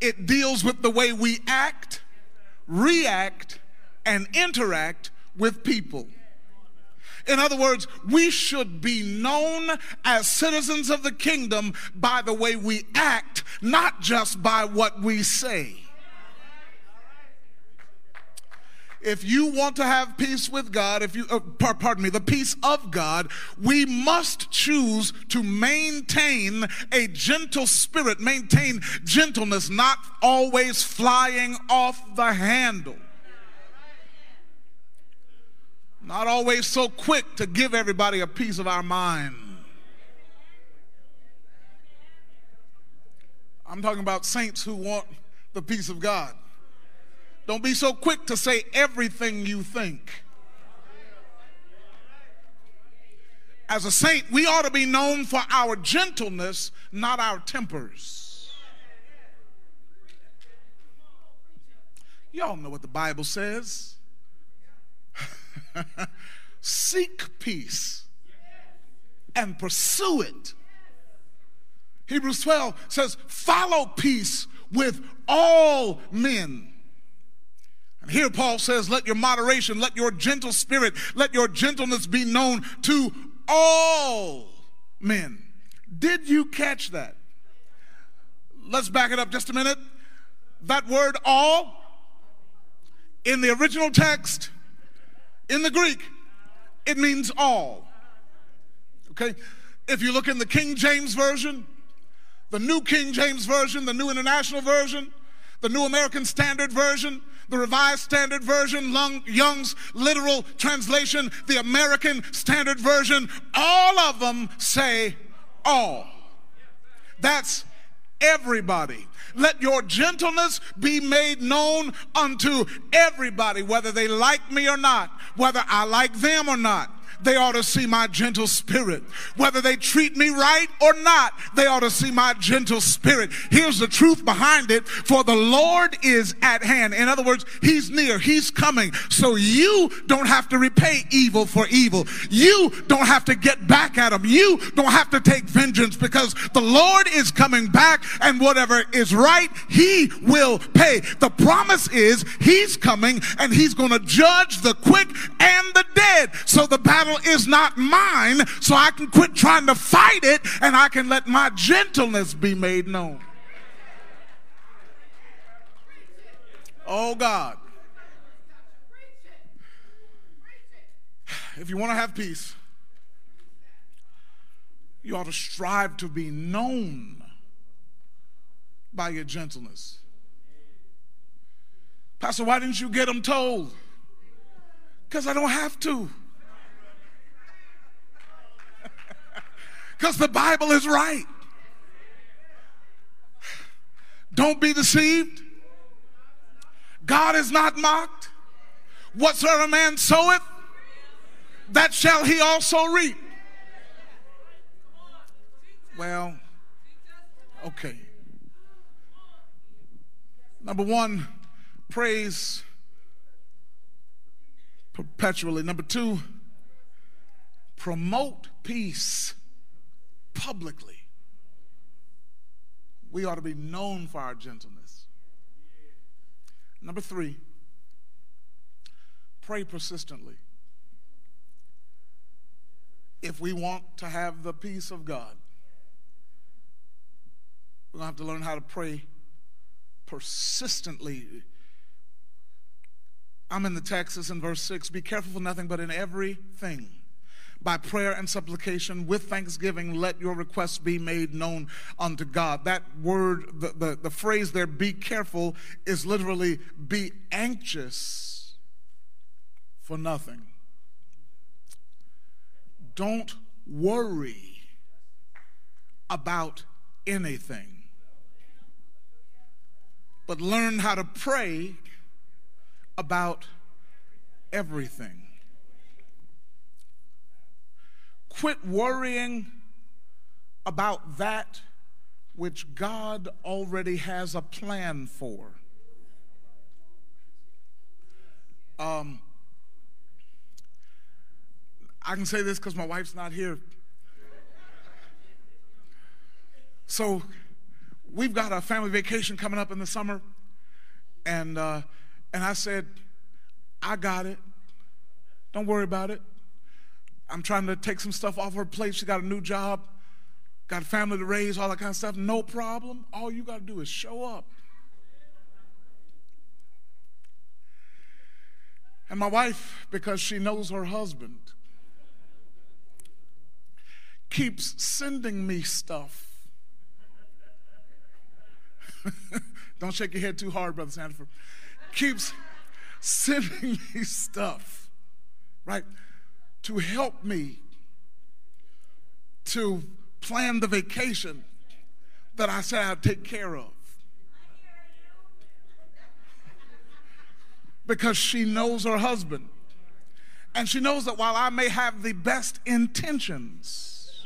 It deals with the way we act, react, and interact with people. In other words, we should be known as citizens of the kingdom by the way we act, not just by what we say. If you want to have peace with God, if you, uh, pardon me, the peace of God, we must choose to maintain a gentle spirit, maintain gentleness, not always flying off the handle. Not always so quick to give everybody a piece of our mind. I'm talking about saints who want the peace of God. Don't be so quick to say everything you think. As a saint, we ought to be known for our gentleness, not our tempers. Y'all know what the Bible says. <laughs> Seek peace and pursue it Hebrews 12 says, follow peace with all men. And here Paul says, let your moderation, let your gentle spirit, let your gentleness be known to all men. Did you catch that? Let's back it up just a minute. That word all in the original text, in the Greek, it means all. Okay? If you look in the King James Version, the New King James Version, the New International Version, the New American Standard Version, the Revised Standard Version, Young's literal translation, the American Standard Version, all of them say all. That's everybody. Let your gentleness be made known unto everybody, whether they like me or not, whether I like them or not they ought to see my gentle spirit. Whether they treat me right or not, they ought to see my gentle spirit. Here's the truth behind it. For the Lord is at hand. In other words, He's near. He's coming. So you don't have to repay evil for evil. You don't have to get back at them. You don't have to take vengeance because the Lord is coming back and whatever is right, He will pay. The promise is He's coming and He's going to judge the quick and the dead. So the battle battle is not mine, so I can quit trying to fight it and I can let my gentleness be made known. Oh God. If you want to have peace, you ought to strive to be known by your gentleness. Pastor, why didn't you get them told? Because I don't have to. Because the Bible is right. Don't be deceived. God is not mocked. Whatsoever man soweth, that shall he also reap. Well, okay. Number one, praise perpetually. Number two, promote peace publicly. We ought to be known for our gentleness. Number three, pray persistently. If we want to have the peace of God, we're going to have to learn how to pray persistently. I'm in the Texas in verse 6 be careful for nothing, but in everything by prayer and supplication with thanksgiving let your requests be made known unto god. That word the, the, the phrase there be careful is literally be anxious for nothing. Don't worry about anything but learn how to pray about everything Quit worrying about that which God already has a plan for. Um, I can say this because my wife's not here. So, we've got a family vacation coming up in the summer, and uh, and I said, I got it. Don't worry about it. I'm trying to take some stuff off her plate. She got a new job, got a family to raise, all that kind of stuff. No problem. All you got to do is show up. And my wife, because she knows her husband, keeps sending me stuff. <laughs> Don't shake your head too hard, Brother Sanford. Keeps sending me stuff, right? To help me to plan the vacation that I said I'd take care of. Because she knows her husband. And she knows that while I may have the best intentions,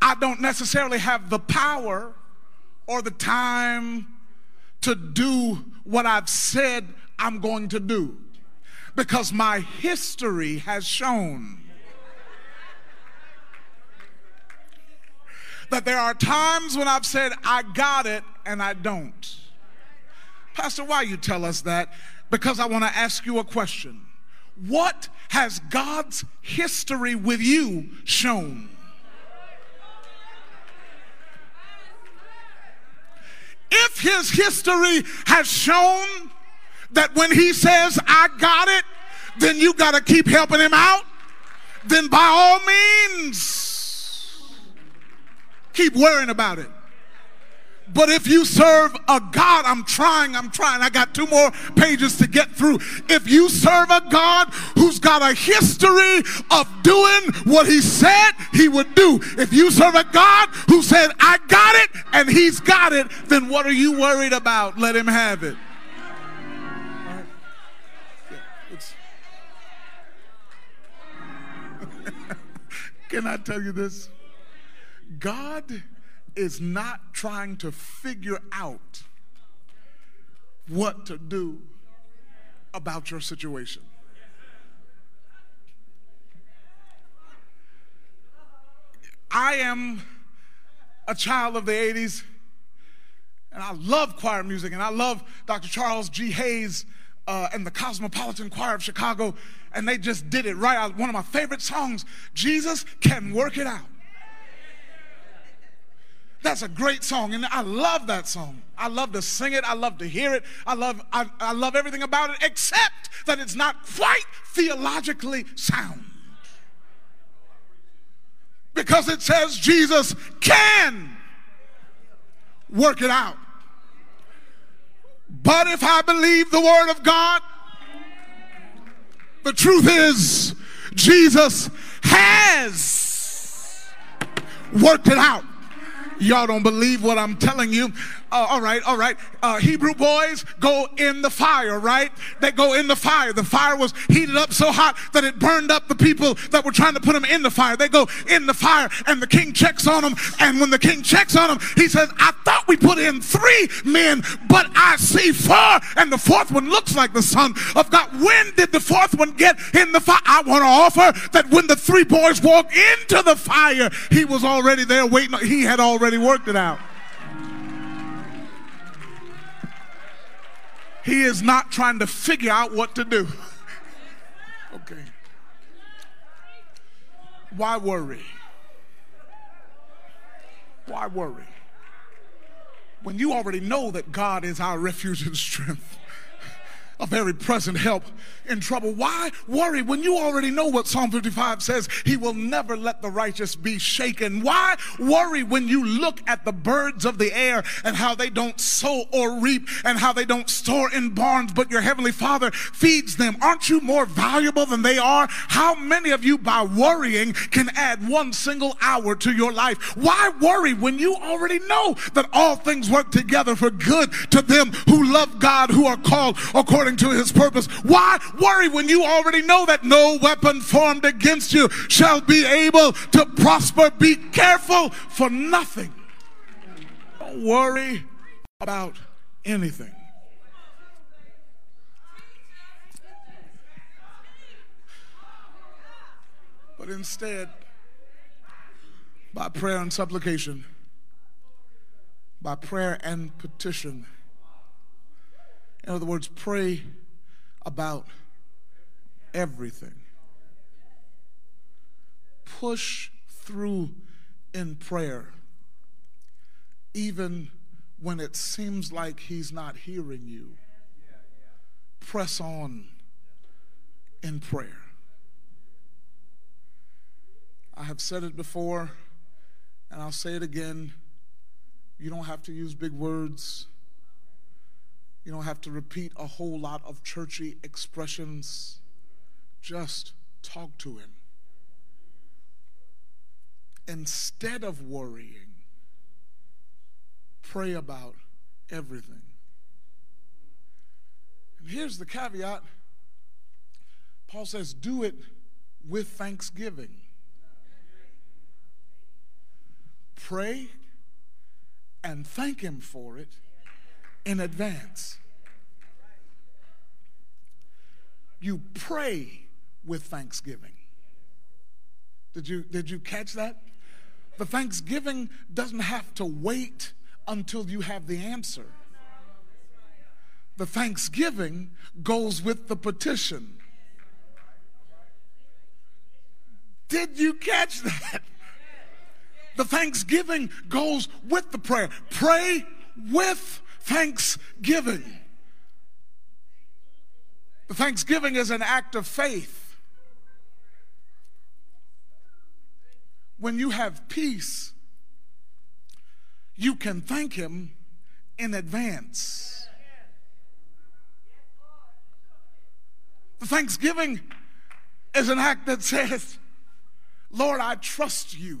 I don't necessarily have the power or the time to do what I've said I'm going to do because my history has shown that there are times when I've said, I got it, and I don't. Pastor, why you tell us that? Because I want to ask you a question. What has God's history with you shown? If his history has shown that when he says, I got it, then you got to keep helping him out, then by all means, keep worrying about it. But if you serve a God, I'm trying, I'm trying. I got two more pages to get through. If you serve a God who's got a history of doing what he said he would do, if you serve a God who said, I got it, and he's got it, then what are you worried about? Let him have it. Can I tell you this? God is not trying to figure out what to do about your situation. I am a child of the 80s, and I love choir music, and I love Dr. Charles G. Hayes uh, and the Cosmopolitan Choir of Chicago, and they just did it right. One of my favorite songs, Jesus Can Work It Out. That's a great song, and I love that song. I love to sing it. I love to hear it. I love, I, I love everything about it, except that it's not quite theologically sound. Because it says Jesus can work it out. But if I believe the word of God, the truth is Jesus has worked it out. Y'all don't believe what I'm telling you. Uh, all right, all right. Uh, Hebrew boys go in the fire, right? They go in the fire. The fire was heated up so hot that it burned up the people that were trying to put them in the fire. They go in the fire, and the king checks on them. And when the king checks on them, he says, I thought we put in three men, but I see four, and the fourth one looks like the Son of God. When did the fourth one get in the fire? I want to offer that when the three boys walked into the fire, he was already there waiting. He had already worked it out. He is not trying to figure out what to do. okay. Why worry? Why worry? When you already know that God is our refuge and strength a very present help in trouble. Why worry when you already know what Psalm 55 says? He will never let the righteous be shaken. Why worry when you look at the birds of the air and how they don't sow or reap and how they don't store in barns, but your heavenly Father feeds them? Aren't you more valuable than they are? How many of you, by worrying, can add one single hour to your life? Why worry when you already know that all things work together for good to them who love God, who are called according according to his purpose. Why worry when you already know that no weapon formed against you shall be able to prosper? Be careful for nothing. Don't worry about anything. But instead, by prayer and supplication, by prayer and petition, in other words, pray about everything. Push through in prayer, even when it seems like He's not hearing you. Press on in prayer. I have said it before, and I'll say it again. You don't have to use big words. You don't have to repeat a whole lot of churchy expressions. Just talk to him. Instead of worrying, pray about everything. And here's the caveat Paul says, do it with thanksgiving. Pray and thank him for it in advance. You pray with thanksgiving. Did you, did you catch that? The thanksgiving doesn't have to wait until you have the answer. The thanksgiving goes with the petition. Did you catch that? The thanksgiving goes with the prayer. Pray with thanksgiving. The thanksgiving is an act of faith. When you have peace, you can thank Him in advance. The thanksgiving is an act that says, Lord, I trust you.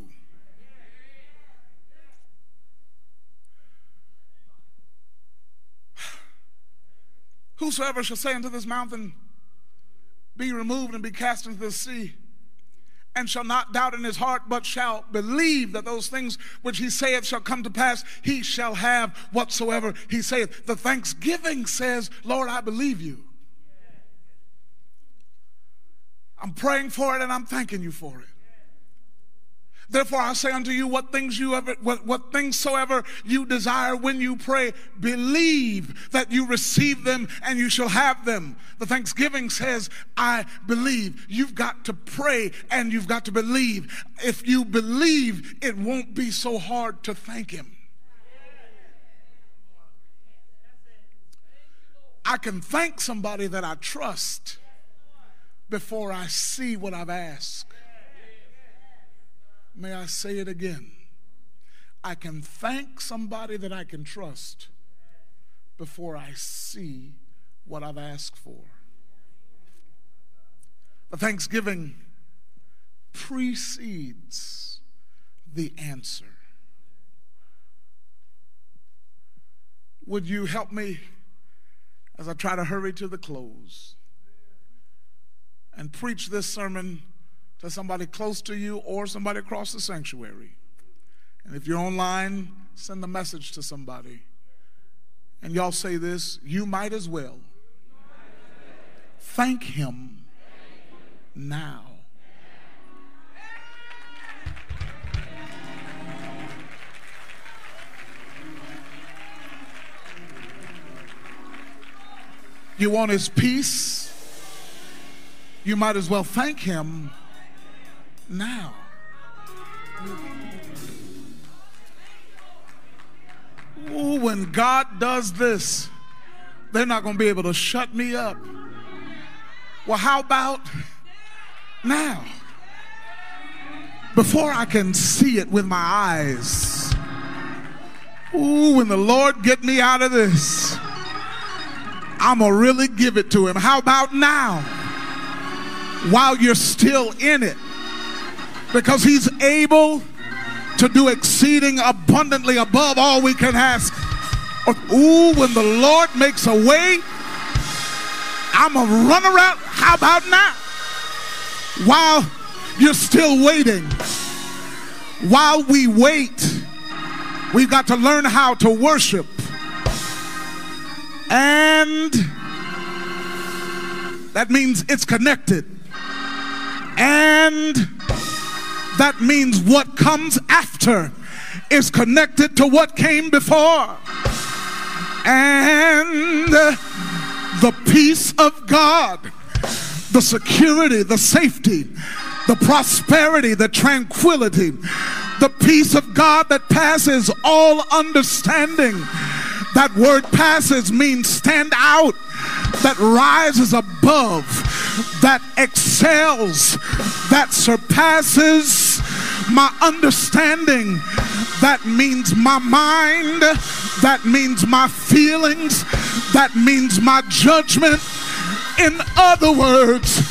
Whosoever shall say unto this mountain, Be removed and be cast into the sea, and shall not doubt in his heart, but shall believe that those things which he saith shall come to pass, he shall have whatsoever he saith. The thanksgiving says, Lord, I believe you. I'm praying for it and I'm thanking you for it. Therefore, I say unto you, what things you ever, what, what things soever you desire when you pray, believe that you receive them and you shall have them. The Thanksgiving says, I believe. You've got to pray and you've got to believe. If you believe, it won't be so hard to thank Him. I can thank somebody that I trust before I see what I've asked. May I say it again? I can thank somebody that I can trust before I see what I've asked for. The thanksgiving precedes the answer. Would you help me as I try to hurry to the close and preach this sermon to somebody close to you or somebody across the sanctuary. And if you're online, send a message to somebody. And y'all say this you might as well thank him now. You want his peace? You might as well thank him now. Ooh, when God does this, they're not going to be able to shut me up. Well, how about now? Before I can see it with my eyes. Ooh, when the Lord get me out of this, I'm going to really give it to him. How about now? While you're still in it because he's able to do exceeding abundantly above all we can ask. Ooh, when the Lord makes a way, I'm a run around. How about now? While you're still waiting, while we wait, we've got to learn how to worship. And that means it's connected. And that means what comes after is connected to what came before. And the peace of God, the security, the safety, the prosperity, the tranquility, the peace of God that passes all understanding. That word passes means stand out, that rises above, that excels, that surpasses my understanding. That means my mind. That means my feelings. That means my judgment. In other words,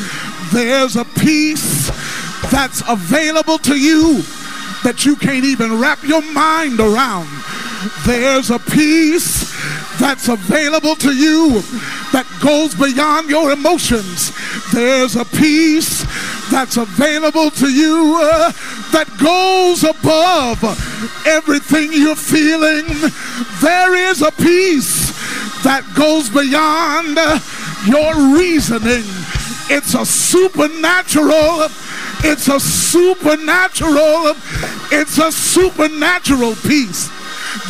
there's a peace that's available to you that you can't even wrap your mind around. There's a peace that's available to you that goes beyond your emotions. There's a peace that's available to you uh, that goes above everything you're feeling. There is a peace that goes beyond uh, your reasoning. It's a supernatural It's a supernatural, it's a supernatural peace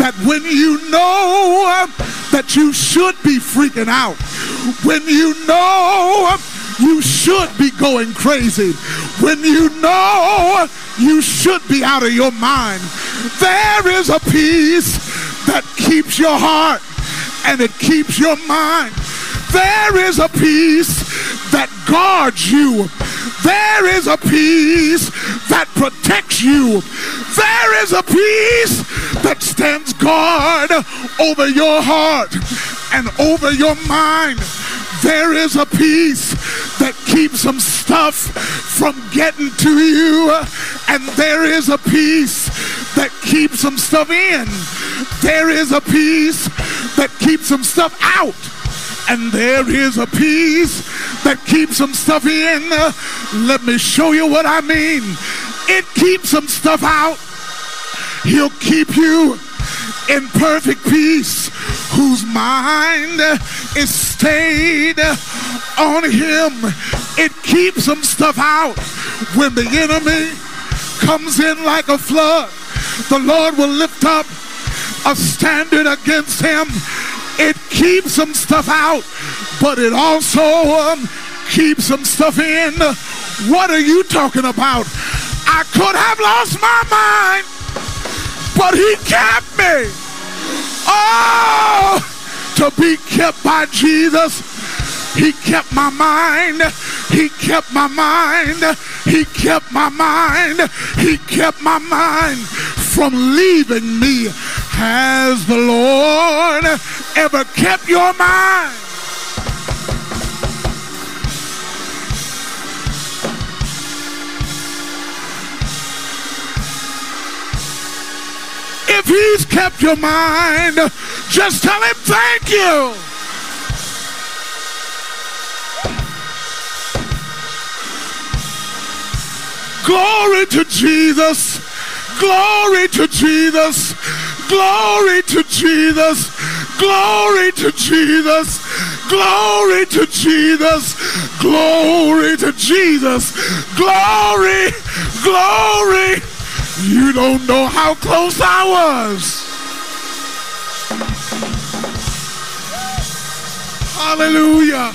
that when you know that you should be freaking out, when you know you should be going crazy, when you know you should be out of your mind, there is a peace that keeps your heart and it keeps your mind. There is a peace that guards you. There is a peace that protects you. There is a peace that stands guard over your heart and over your mind. There is a peace that keeps some stuff from getting to you, and there is a peace that keeps some stuff in. There is a peace that keeps some stuff out and there is a peace that keeps some stuff in. Let me show you what I mean. It keeps some stuff out. He'll keep you in perfect peace, whose mind is stayed on him. It keeps some stuff out when the enemy comes in like a flood. The Lord will lift up a standard against him it keeps some stuff out, but it also um, keeps some stuff in. What are you talking about? I could have lost my mind, but he kept me. Oh, to be kept by Jesus. He kept my mind. He kept my mind. He kept my mind. He kept my mind from leaving me. Has the Lord ever kept your mind? If he's kept your mind, just tell him thank you. Glory to Jesus. Glory to Jesus. Glory to Jesus. Glory to Jesus. Glory to Jesus. Glory to Jesus. Glory. Glory. You don't know how close I was. Hallelujah.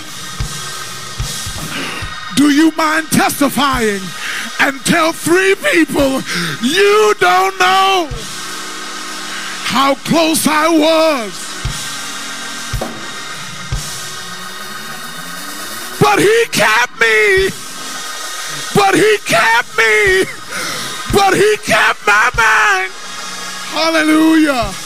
Do you mind testifying and tell three people you don't know how close I was? But he kept me. But he kept me. But he kept my mind. Hallelujah.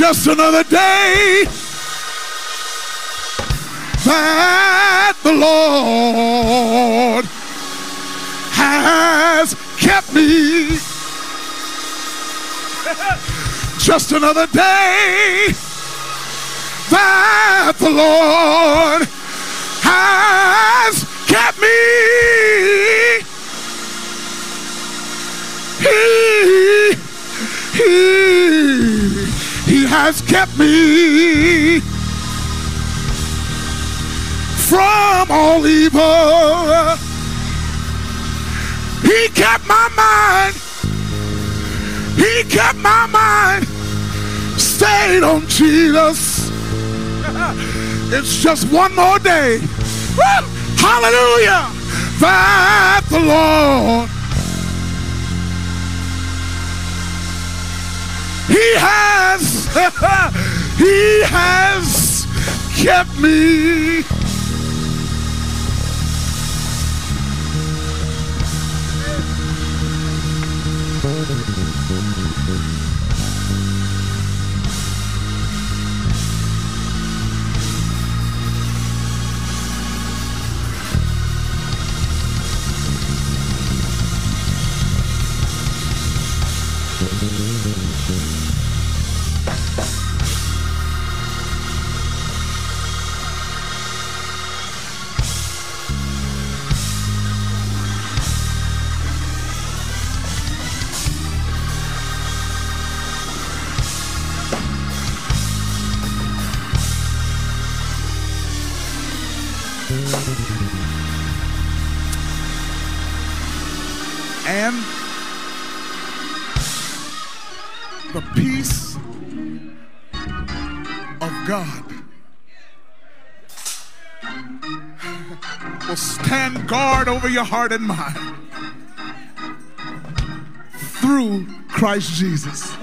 Just another day that the Lord has kept me. <laughs> Just another day that the Lord has kept me. He, he, has kept me from all evil. He kept my mind. He kept my mind stayed on Jesus. <laughs> It's just one more day. Woo! Hallelujah. That the Lord He has, <laughs> He has kept me. Your heart and mind through Christ Jesus.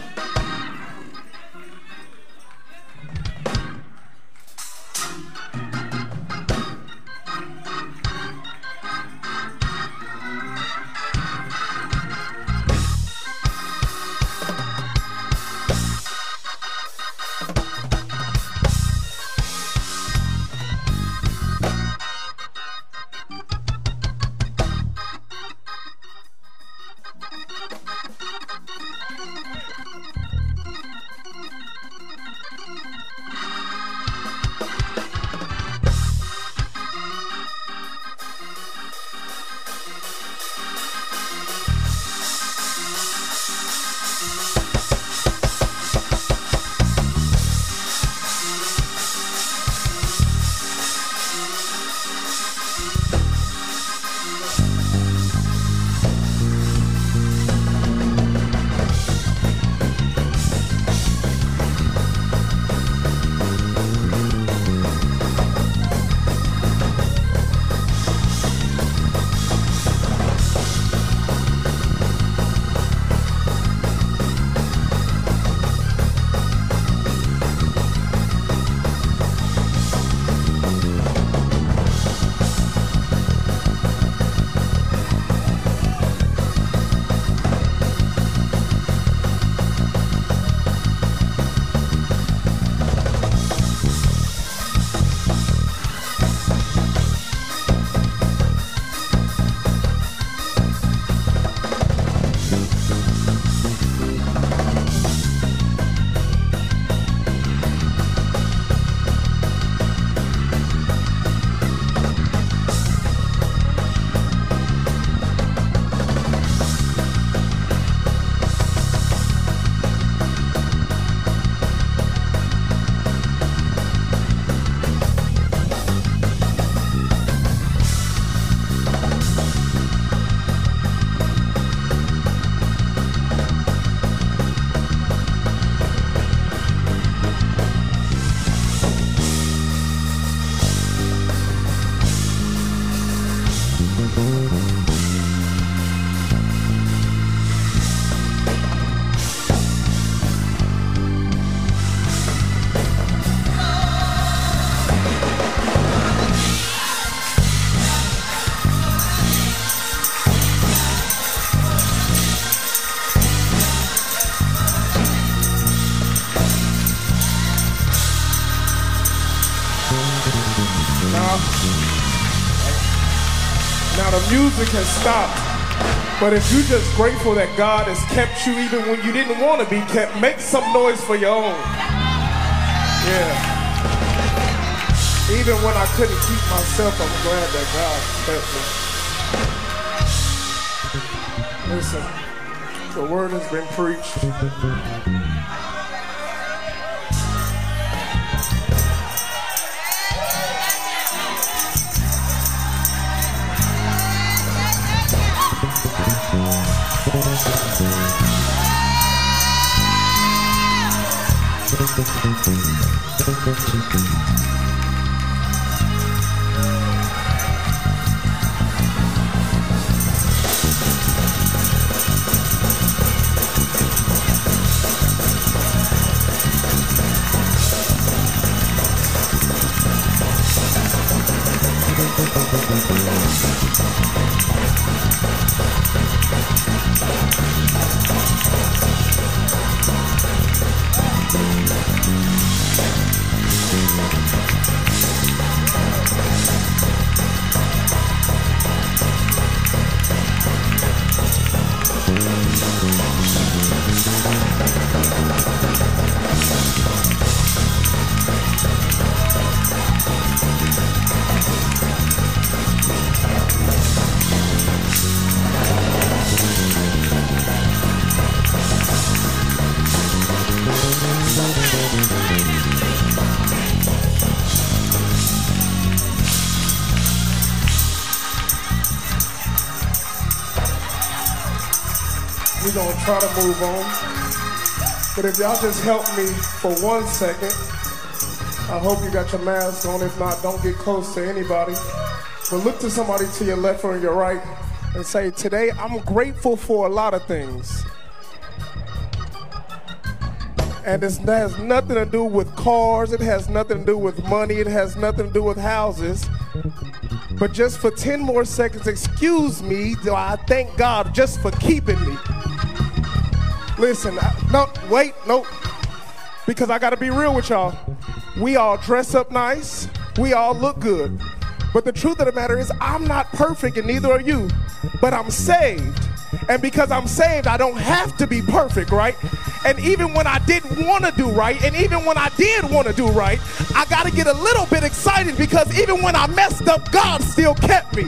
Music has stopped. But if you're just grateful that God has kept you even when you didn't want to be kept, make some noise for your own. Yeah. Even when I couldn't keep myself, I'm glad that God kept me. Listen, the word has been preached. Try to move on. But if y'all just help me for one second, I hope you got your mask on. If not, don't get close to anybody. But look to somebody to your left or your right and say, Today I'm grateful for a lot of things. And it has nothing to do with cars, it has nothing to do with money, it has nothing to do with houses. But just for 10 more seconds, excuse me, I thank God just for keeping me. Listen, I, no, wait, no, because I got to be real with y'all. We all dress up nice, we all look good. But the truth of the matter is, I'm not perfect, and neither are you. But I'm saved. And because I'm saved, I don't have to be perfect, right? And even when I didn't want to do right, and even when I did want to do right, I got to get a little bit excited because even when I messed up, God still kept me.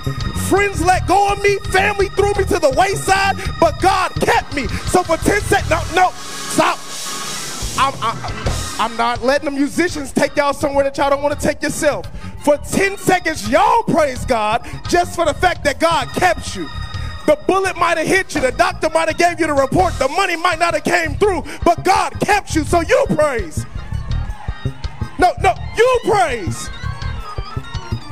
Friends let go of me, family threw me to the wayside, but God kept me. So for 10 seconds, no, no, stop. I'm, I'm, I'm not letting the musicians take y'all somewhere that y'all don't want to take yourself. For 10 seconds, y'all praise God just for the fact that God kept you. The bullet might have hit you, the doctor might have gave you the report, the money might not have came through, but God kept you, so you praise. No, no, you praise.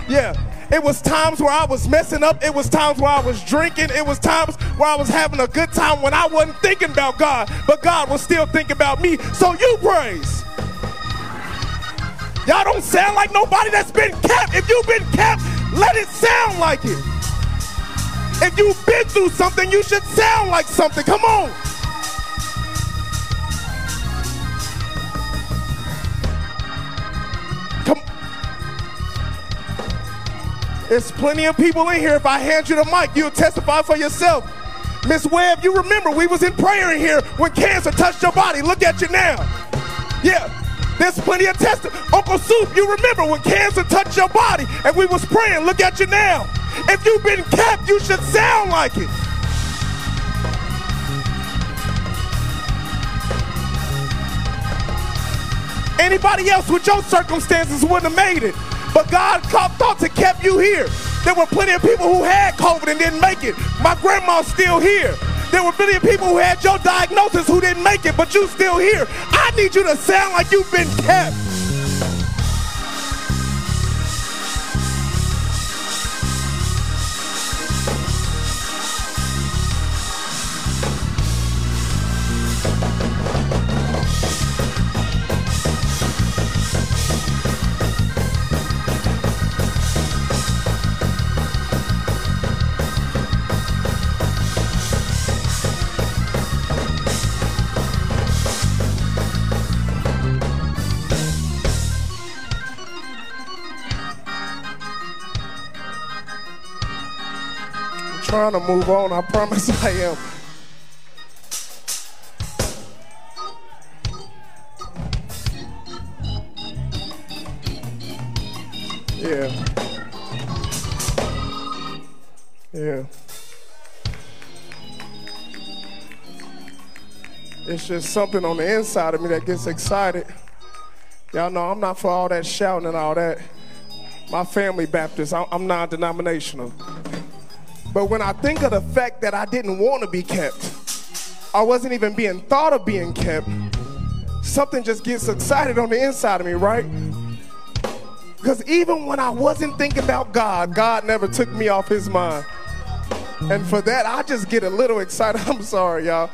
Yeah. It was times where I was messing up. It was times where I was drinking. It was times where I was having a good time when I wasn't thinking about God, but God was still thinking about me. So you praise. Y'all don't sound like nobody that's been kept. If you've been kept, let it sound like it. If you've been through something, you should sound like something. Come on. Come. There's plenty of people in here. If I hand you the mic, you'll testify for yourself. Miss Webb, you remember we was in prayer in here when cancer touched your body. Look at you now. Yeah. There's plenty of testimony. Uncle Soup, you remember when cancer touched your body and we was praying. Look at you now. If you've been kept, you should sound like it. Anybody else with your circumstances wouldn't have made it. But God thought to kept you here. There were plenty of people who had COVID and didn't make it. My grandma's still here. There were plenty of people who had your diagnosis who didn't make it, but you still here. I need you to sound like you've been kept. Trying to move on. I promise I am. Yeah. Yeah. It's just something on the inside of me that gets excited. Y'all know I'm not for all that shouting and all that. My family Baptist, I'm non denominational. But when I think of the fact that I didn't want to be kept, I wasn't even being thought of being kept, something just gets excited on the inside of me, right? Because even when I wasn't thinking about God, God never took me off his mind. And for that, I just get a little excited. <laughs> I'm sorry, y'all.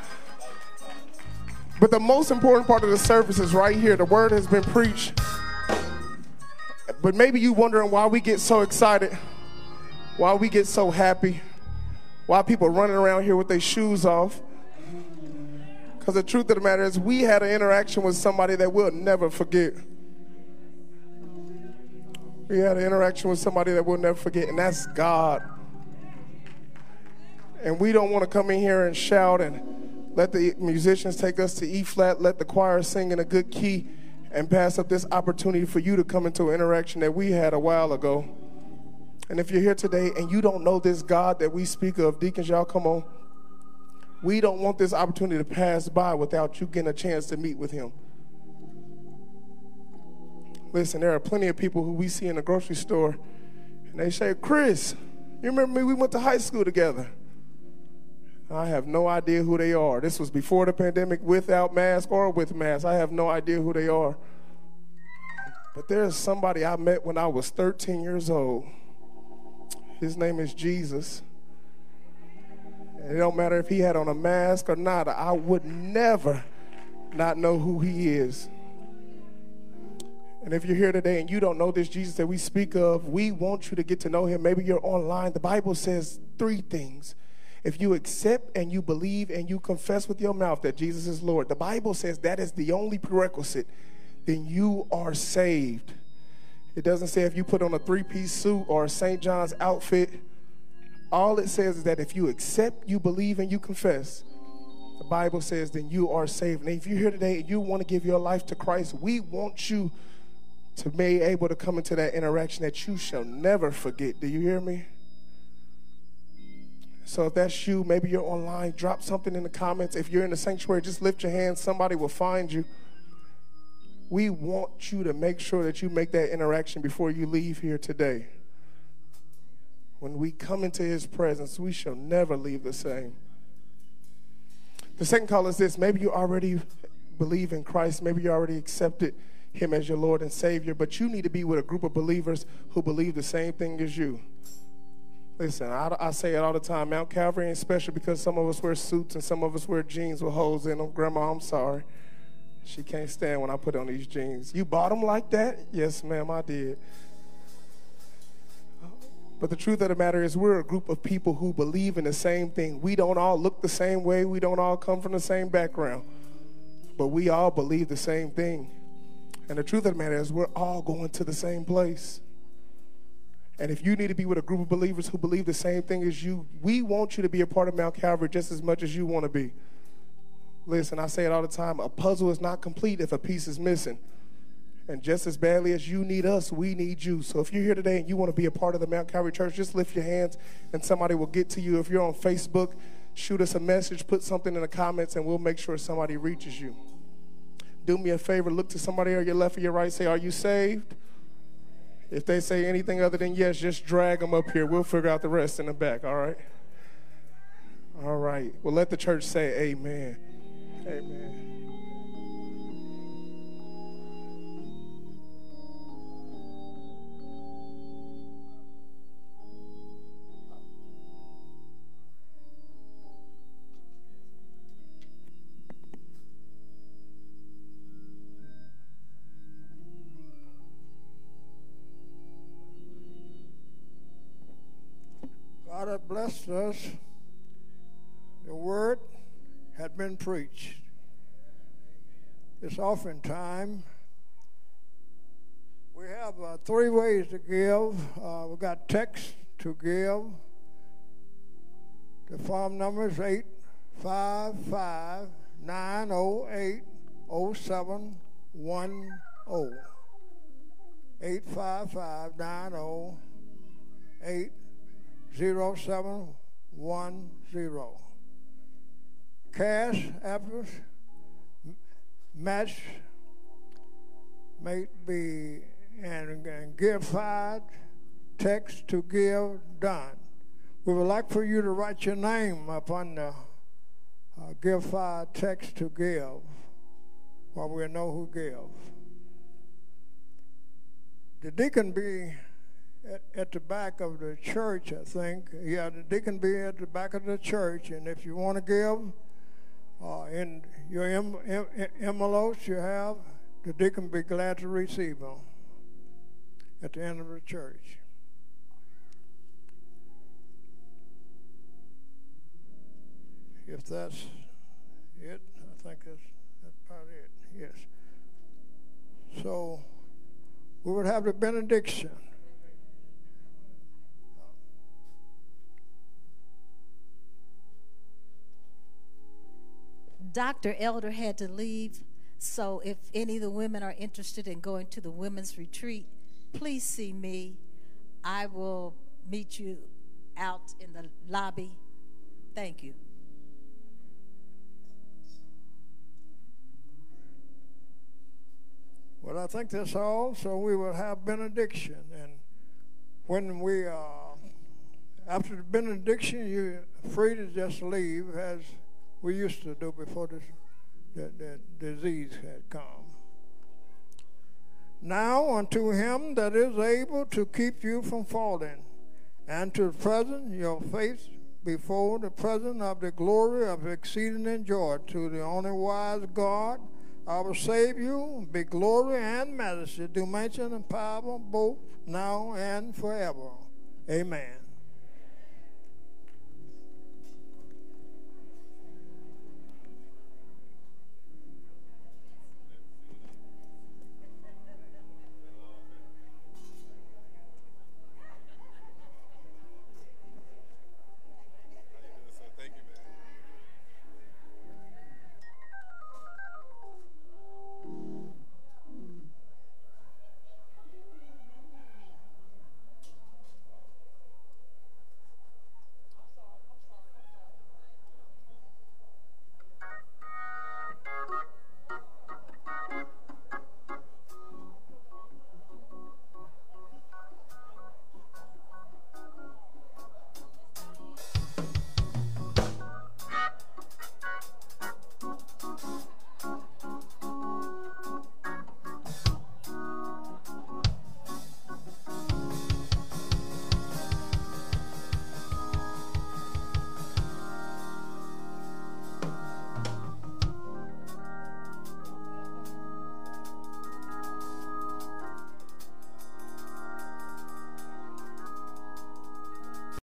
But the most important part of the service is right here. The word has been preached. But maybe you wondering why we get so excited, why we get so happy. Why people running around here with their shoes off? Because the truth of the matter is, we had an interaction with somebody that we'll never forget. We had an interaction with somebody that we'll never forget, and that's God. And we don't want to come in here and shout and let the musicians take us to E flat, let the choir sing in a good key, and pass up this opportunity for you to come into an interaction that we had a while ago. And if you're here today and you don't know this God that we speak of, deacons, y'all come on. We don't want this opportunity to pass by without you getting a chance to meet with him. Listen, there are plenty of people who we see in the grocery store and they say, Chris, you remember me? We went to high school together. I have no idea who they are. This was before the pandemic, without mask or with mask. I have no idea who they are. But there's somebody I met when I was 13 years old. His name is Jesus. And it don't matter if he had on a mask or not, I would never not know who he is. And if you're here today and you don't know this Jesus that we speak of, we want you to get to know him. Maybe you're online. The Bible says three things. If you accept and you believe and you confess with your mouth that Jesus is Lord, the Bible says that is the only prerequisite, then you are saved. It doesn't say if you put on a three piece suit or a St. John's outfit. All it says is that if you accept, you believe, and you confess, the Bible says then you are saved. And if you're here today and you want to give your life to Christ, we want you to be able to come into that interaction that you shall never forget. Do you hear me? So if that's you, maybe you're online, drop something in the comments. If you're in the sanctuary, just lift your hand. Somebody will find you. We want you to make sure that you make that interaction before you leave here today. When we come into his presence, we shall never leave the same. The second call is this maybe you already believe in Christ, maybe you already accepted him as your Lord and Savior, but you need to be with a group of believers who believe the same thing as you. Listen, I, I, say it all the time. Mount Calvary ain't special because some of us wear suits and some of us wear jeans with holes in them. Grandma, I'm sorry. She can't stand when I put on these jeans. You bought them like that? Yes, ma'am, I did. But the truth of the matter is, we're a group of people who believe in the same thing. We don't all look the same way, we don't all come from the same background, but we all believe the same thing. And the truth of the matter is, we're all going to the same place. And if you need to be with a group of believers who believe the same thing as you, we want you to be a part of Mount Calvary just as much as you want to be. Listen, I say it all the time a puzzle is not complete if a piece is missing. And just as badly as you need us, we need you. So if you're here today and you want to be a part of the Mount Calvary Church, just lift your hands and somebody will get to you. If you're on Facebook, shoot us a message, put something in the comments, and we'll make sure somebody reaches you. Do me a favor, look to somebody on your left or your right, say, Are you saved? If they say anything other than yes, just drag them up here. We'll figure out the rest in the back, all right? All right. Well, let the church say amen. Amen. God has blessed us. The word had been preached. It's often time. We have uh, three ways to give. Uh, we got text to give. The phone number is 855 908 0710. 855 908 0710. Cash apples match may be and, and Givelify text to give done. We would like for you to write your name upon the uh, Givelify text to give while we know who gives. The deacon be at, at, the back of the church, I think. Yeah, the deacon be at the back of the church, and if you want to give, uh, in your em, you have, the deacon be glad to receive them at the end of the church. If that's it, I think that's, that's about it. Yes. So we would have the benediction. Dr. Elder had to leave, so if any of the women are interested in going to the women's retreat, please see me. I will meet you out in the lobby. Thank you. Well, I think that's all. So we will have benediction, and when we uh, after the benediction, you're free to just leave as we used to do before this, that, that disease had come. Now unto him that is able to keep you from falling, and to present your face before the presence of the glory of exceeding joy, to the only wise God, our Savior, be glory and majesty, dimension and power, both now and forever. Amen.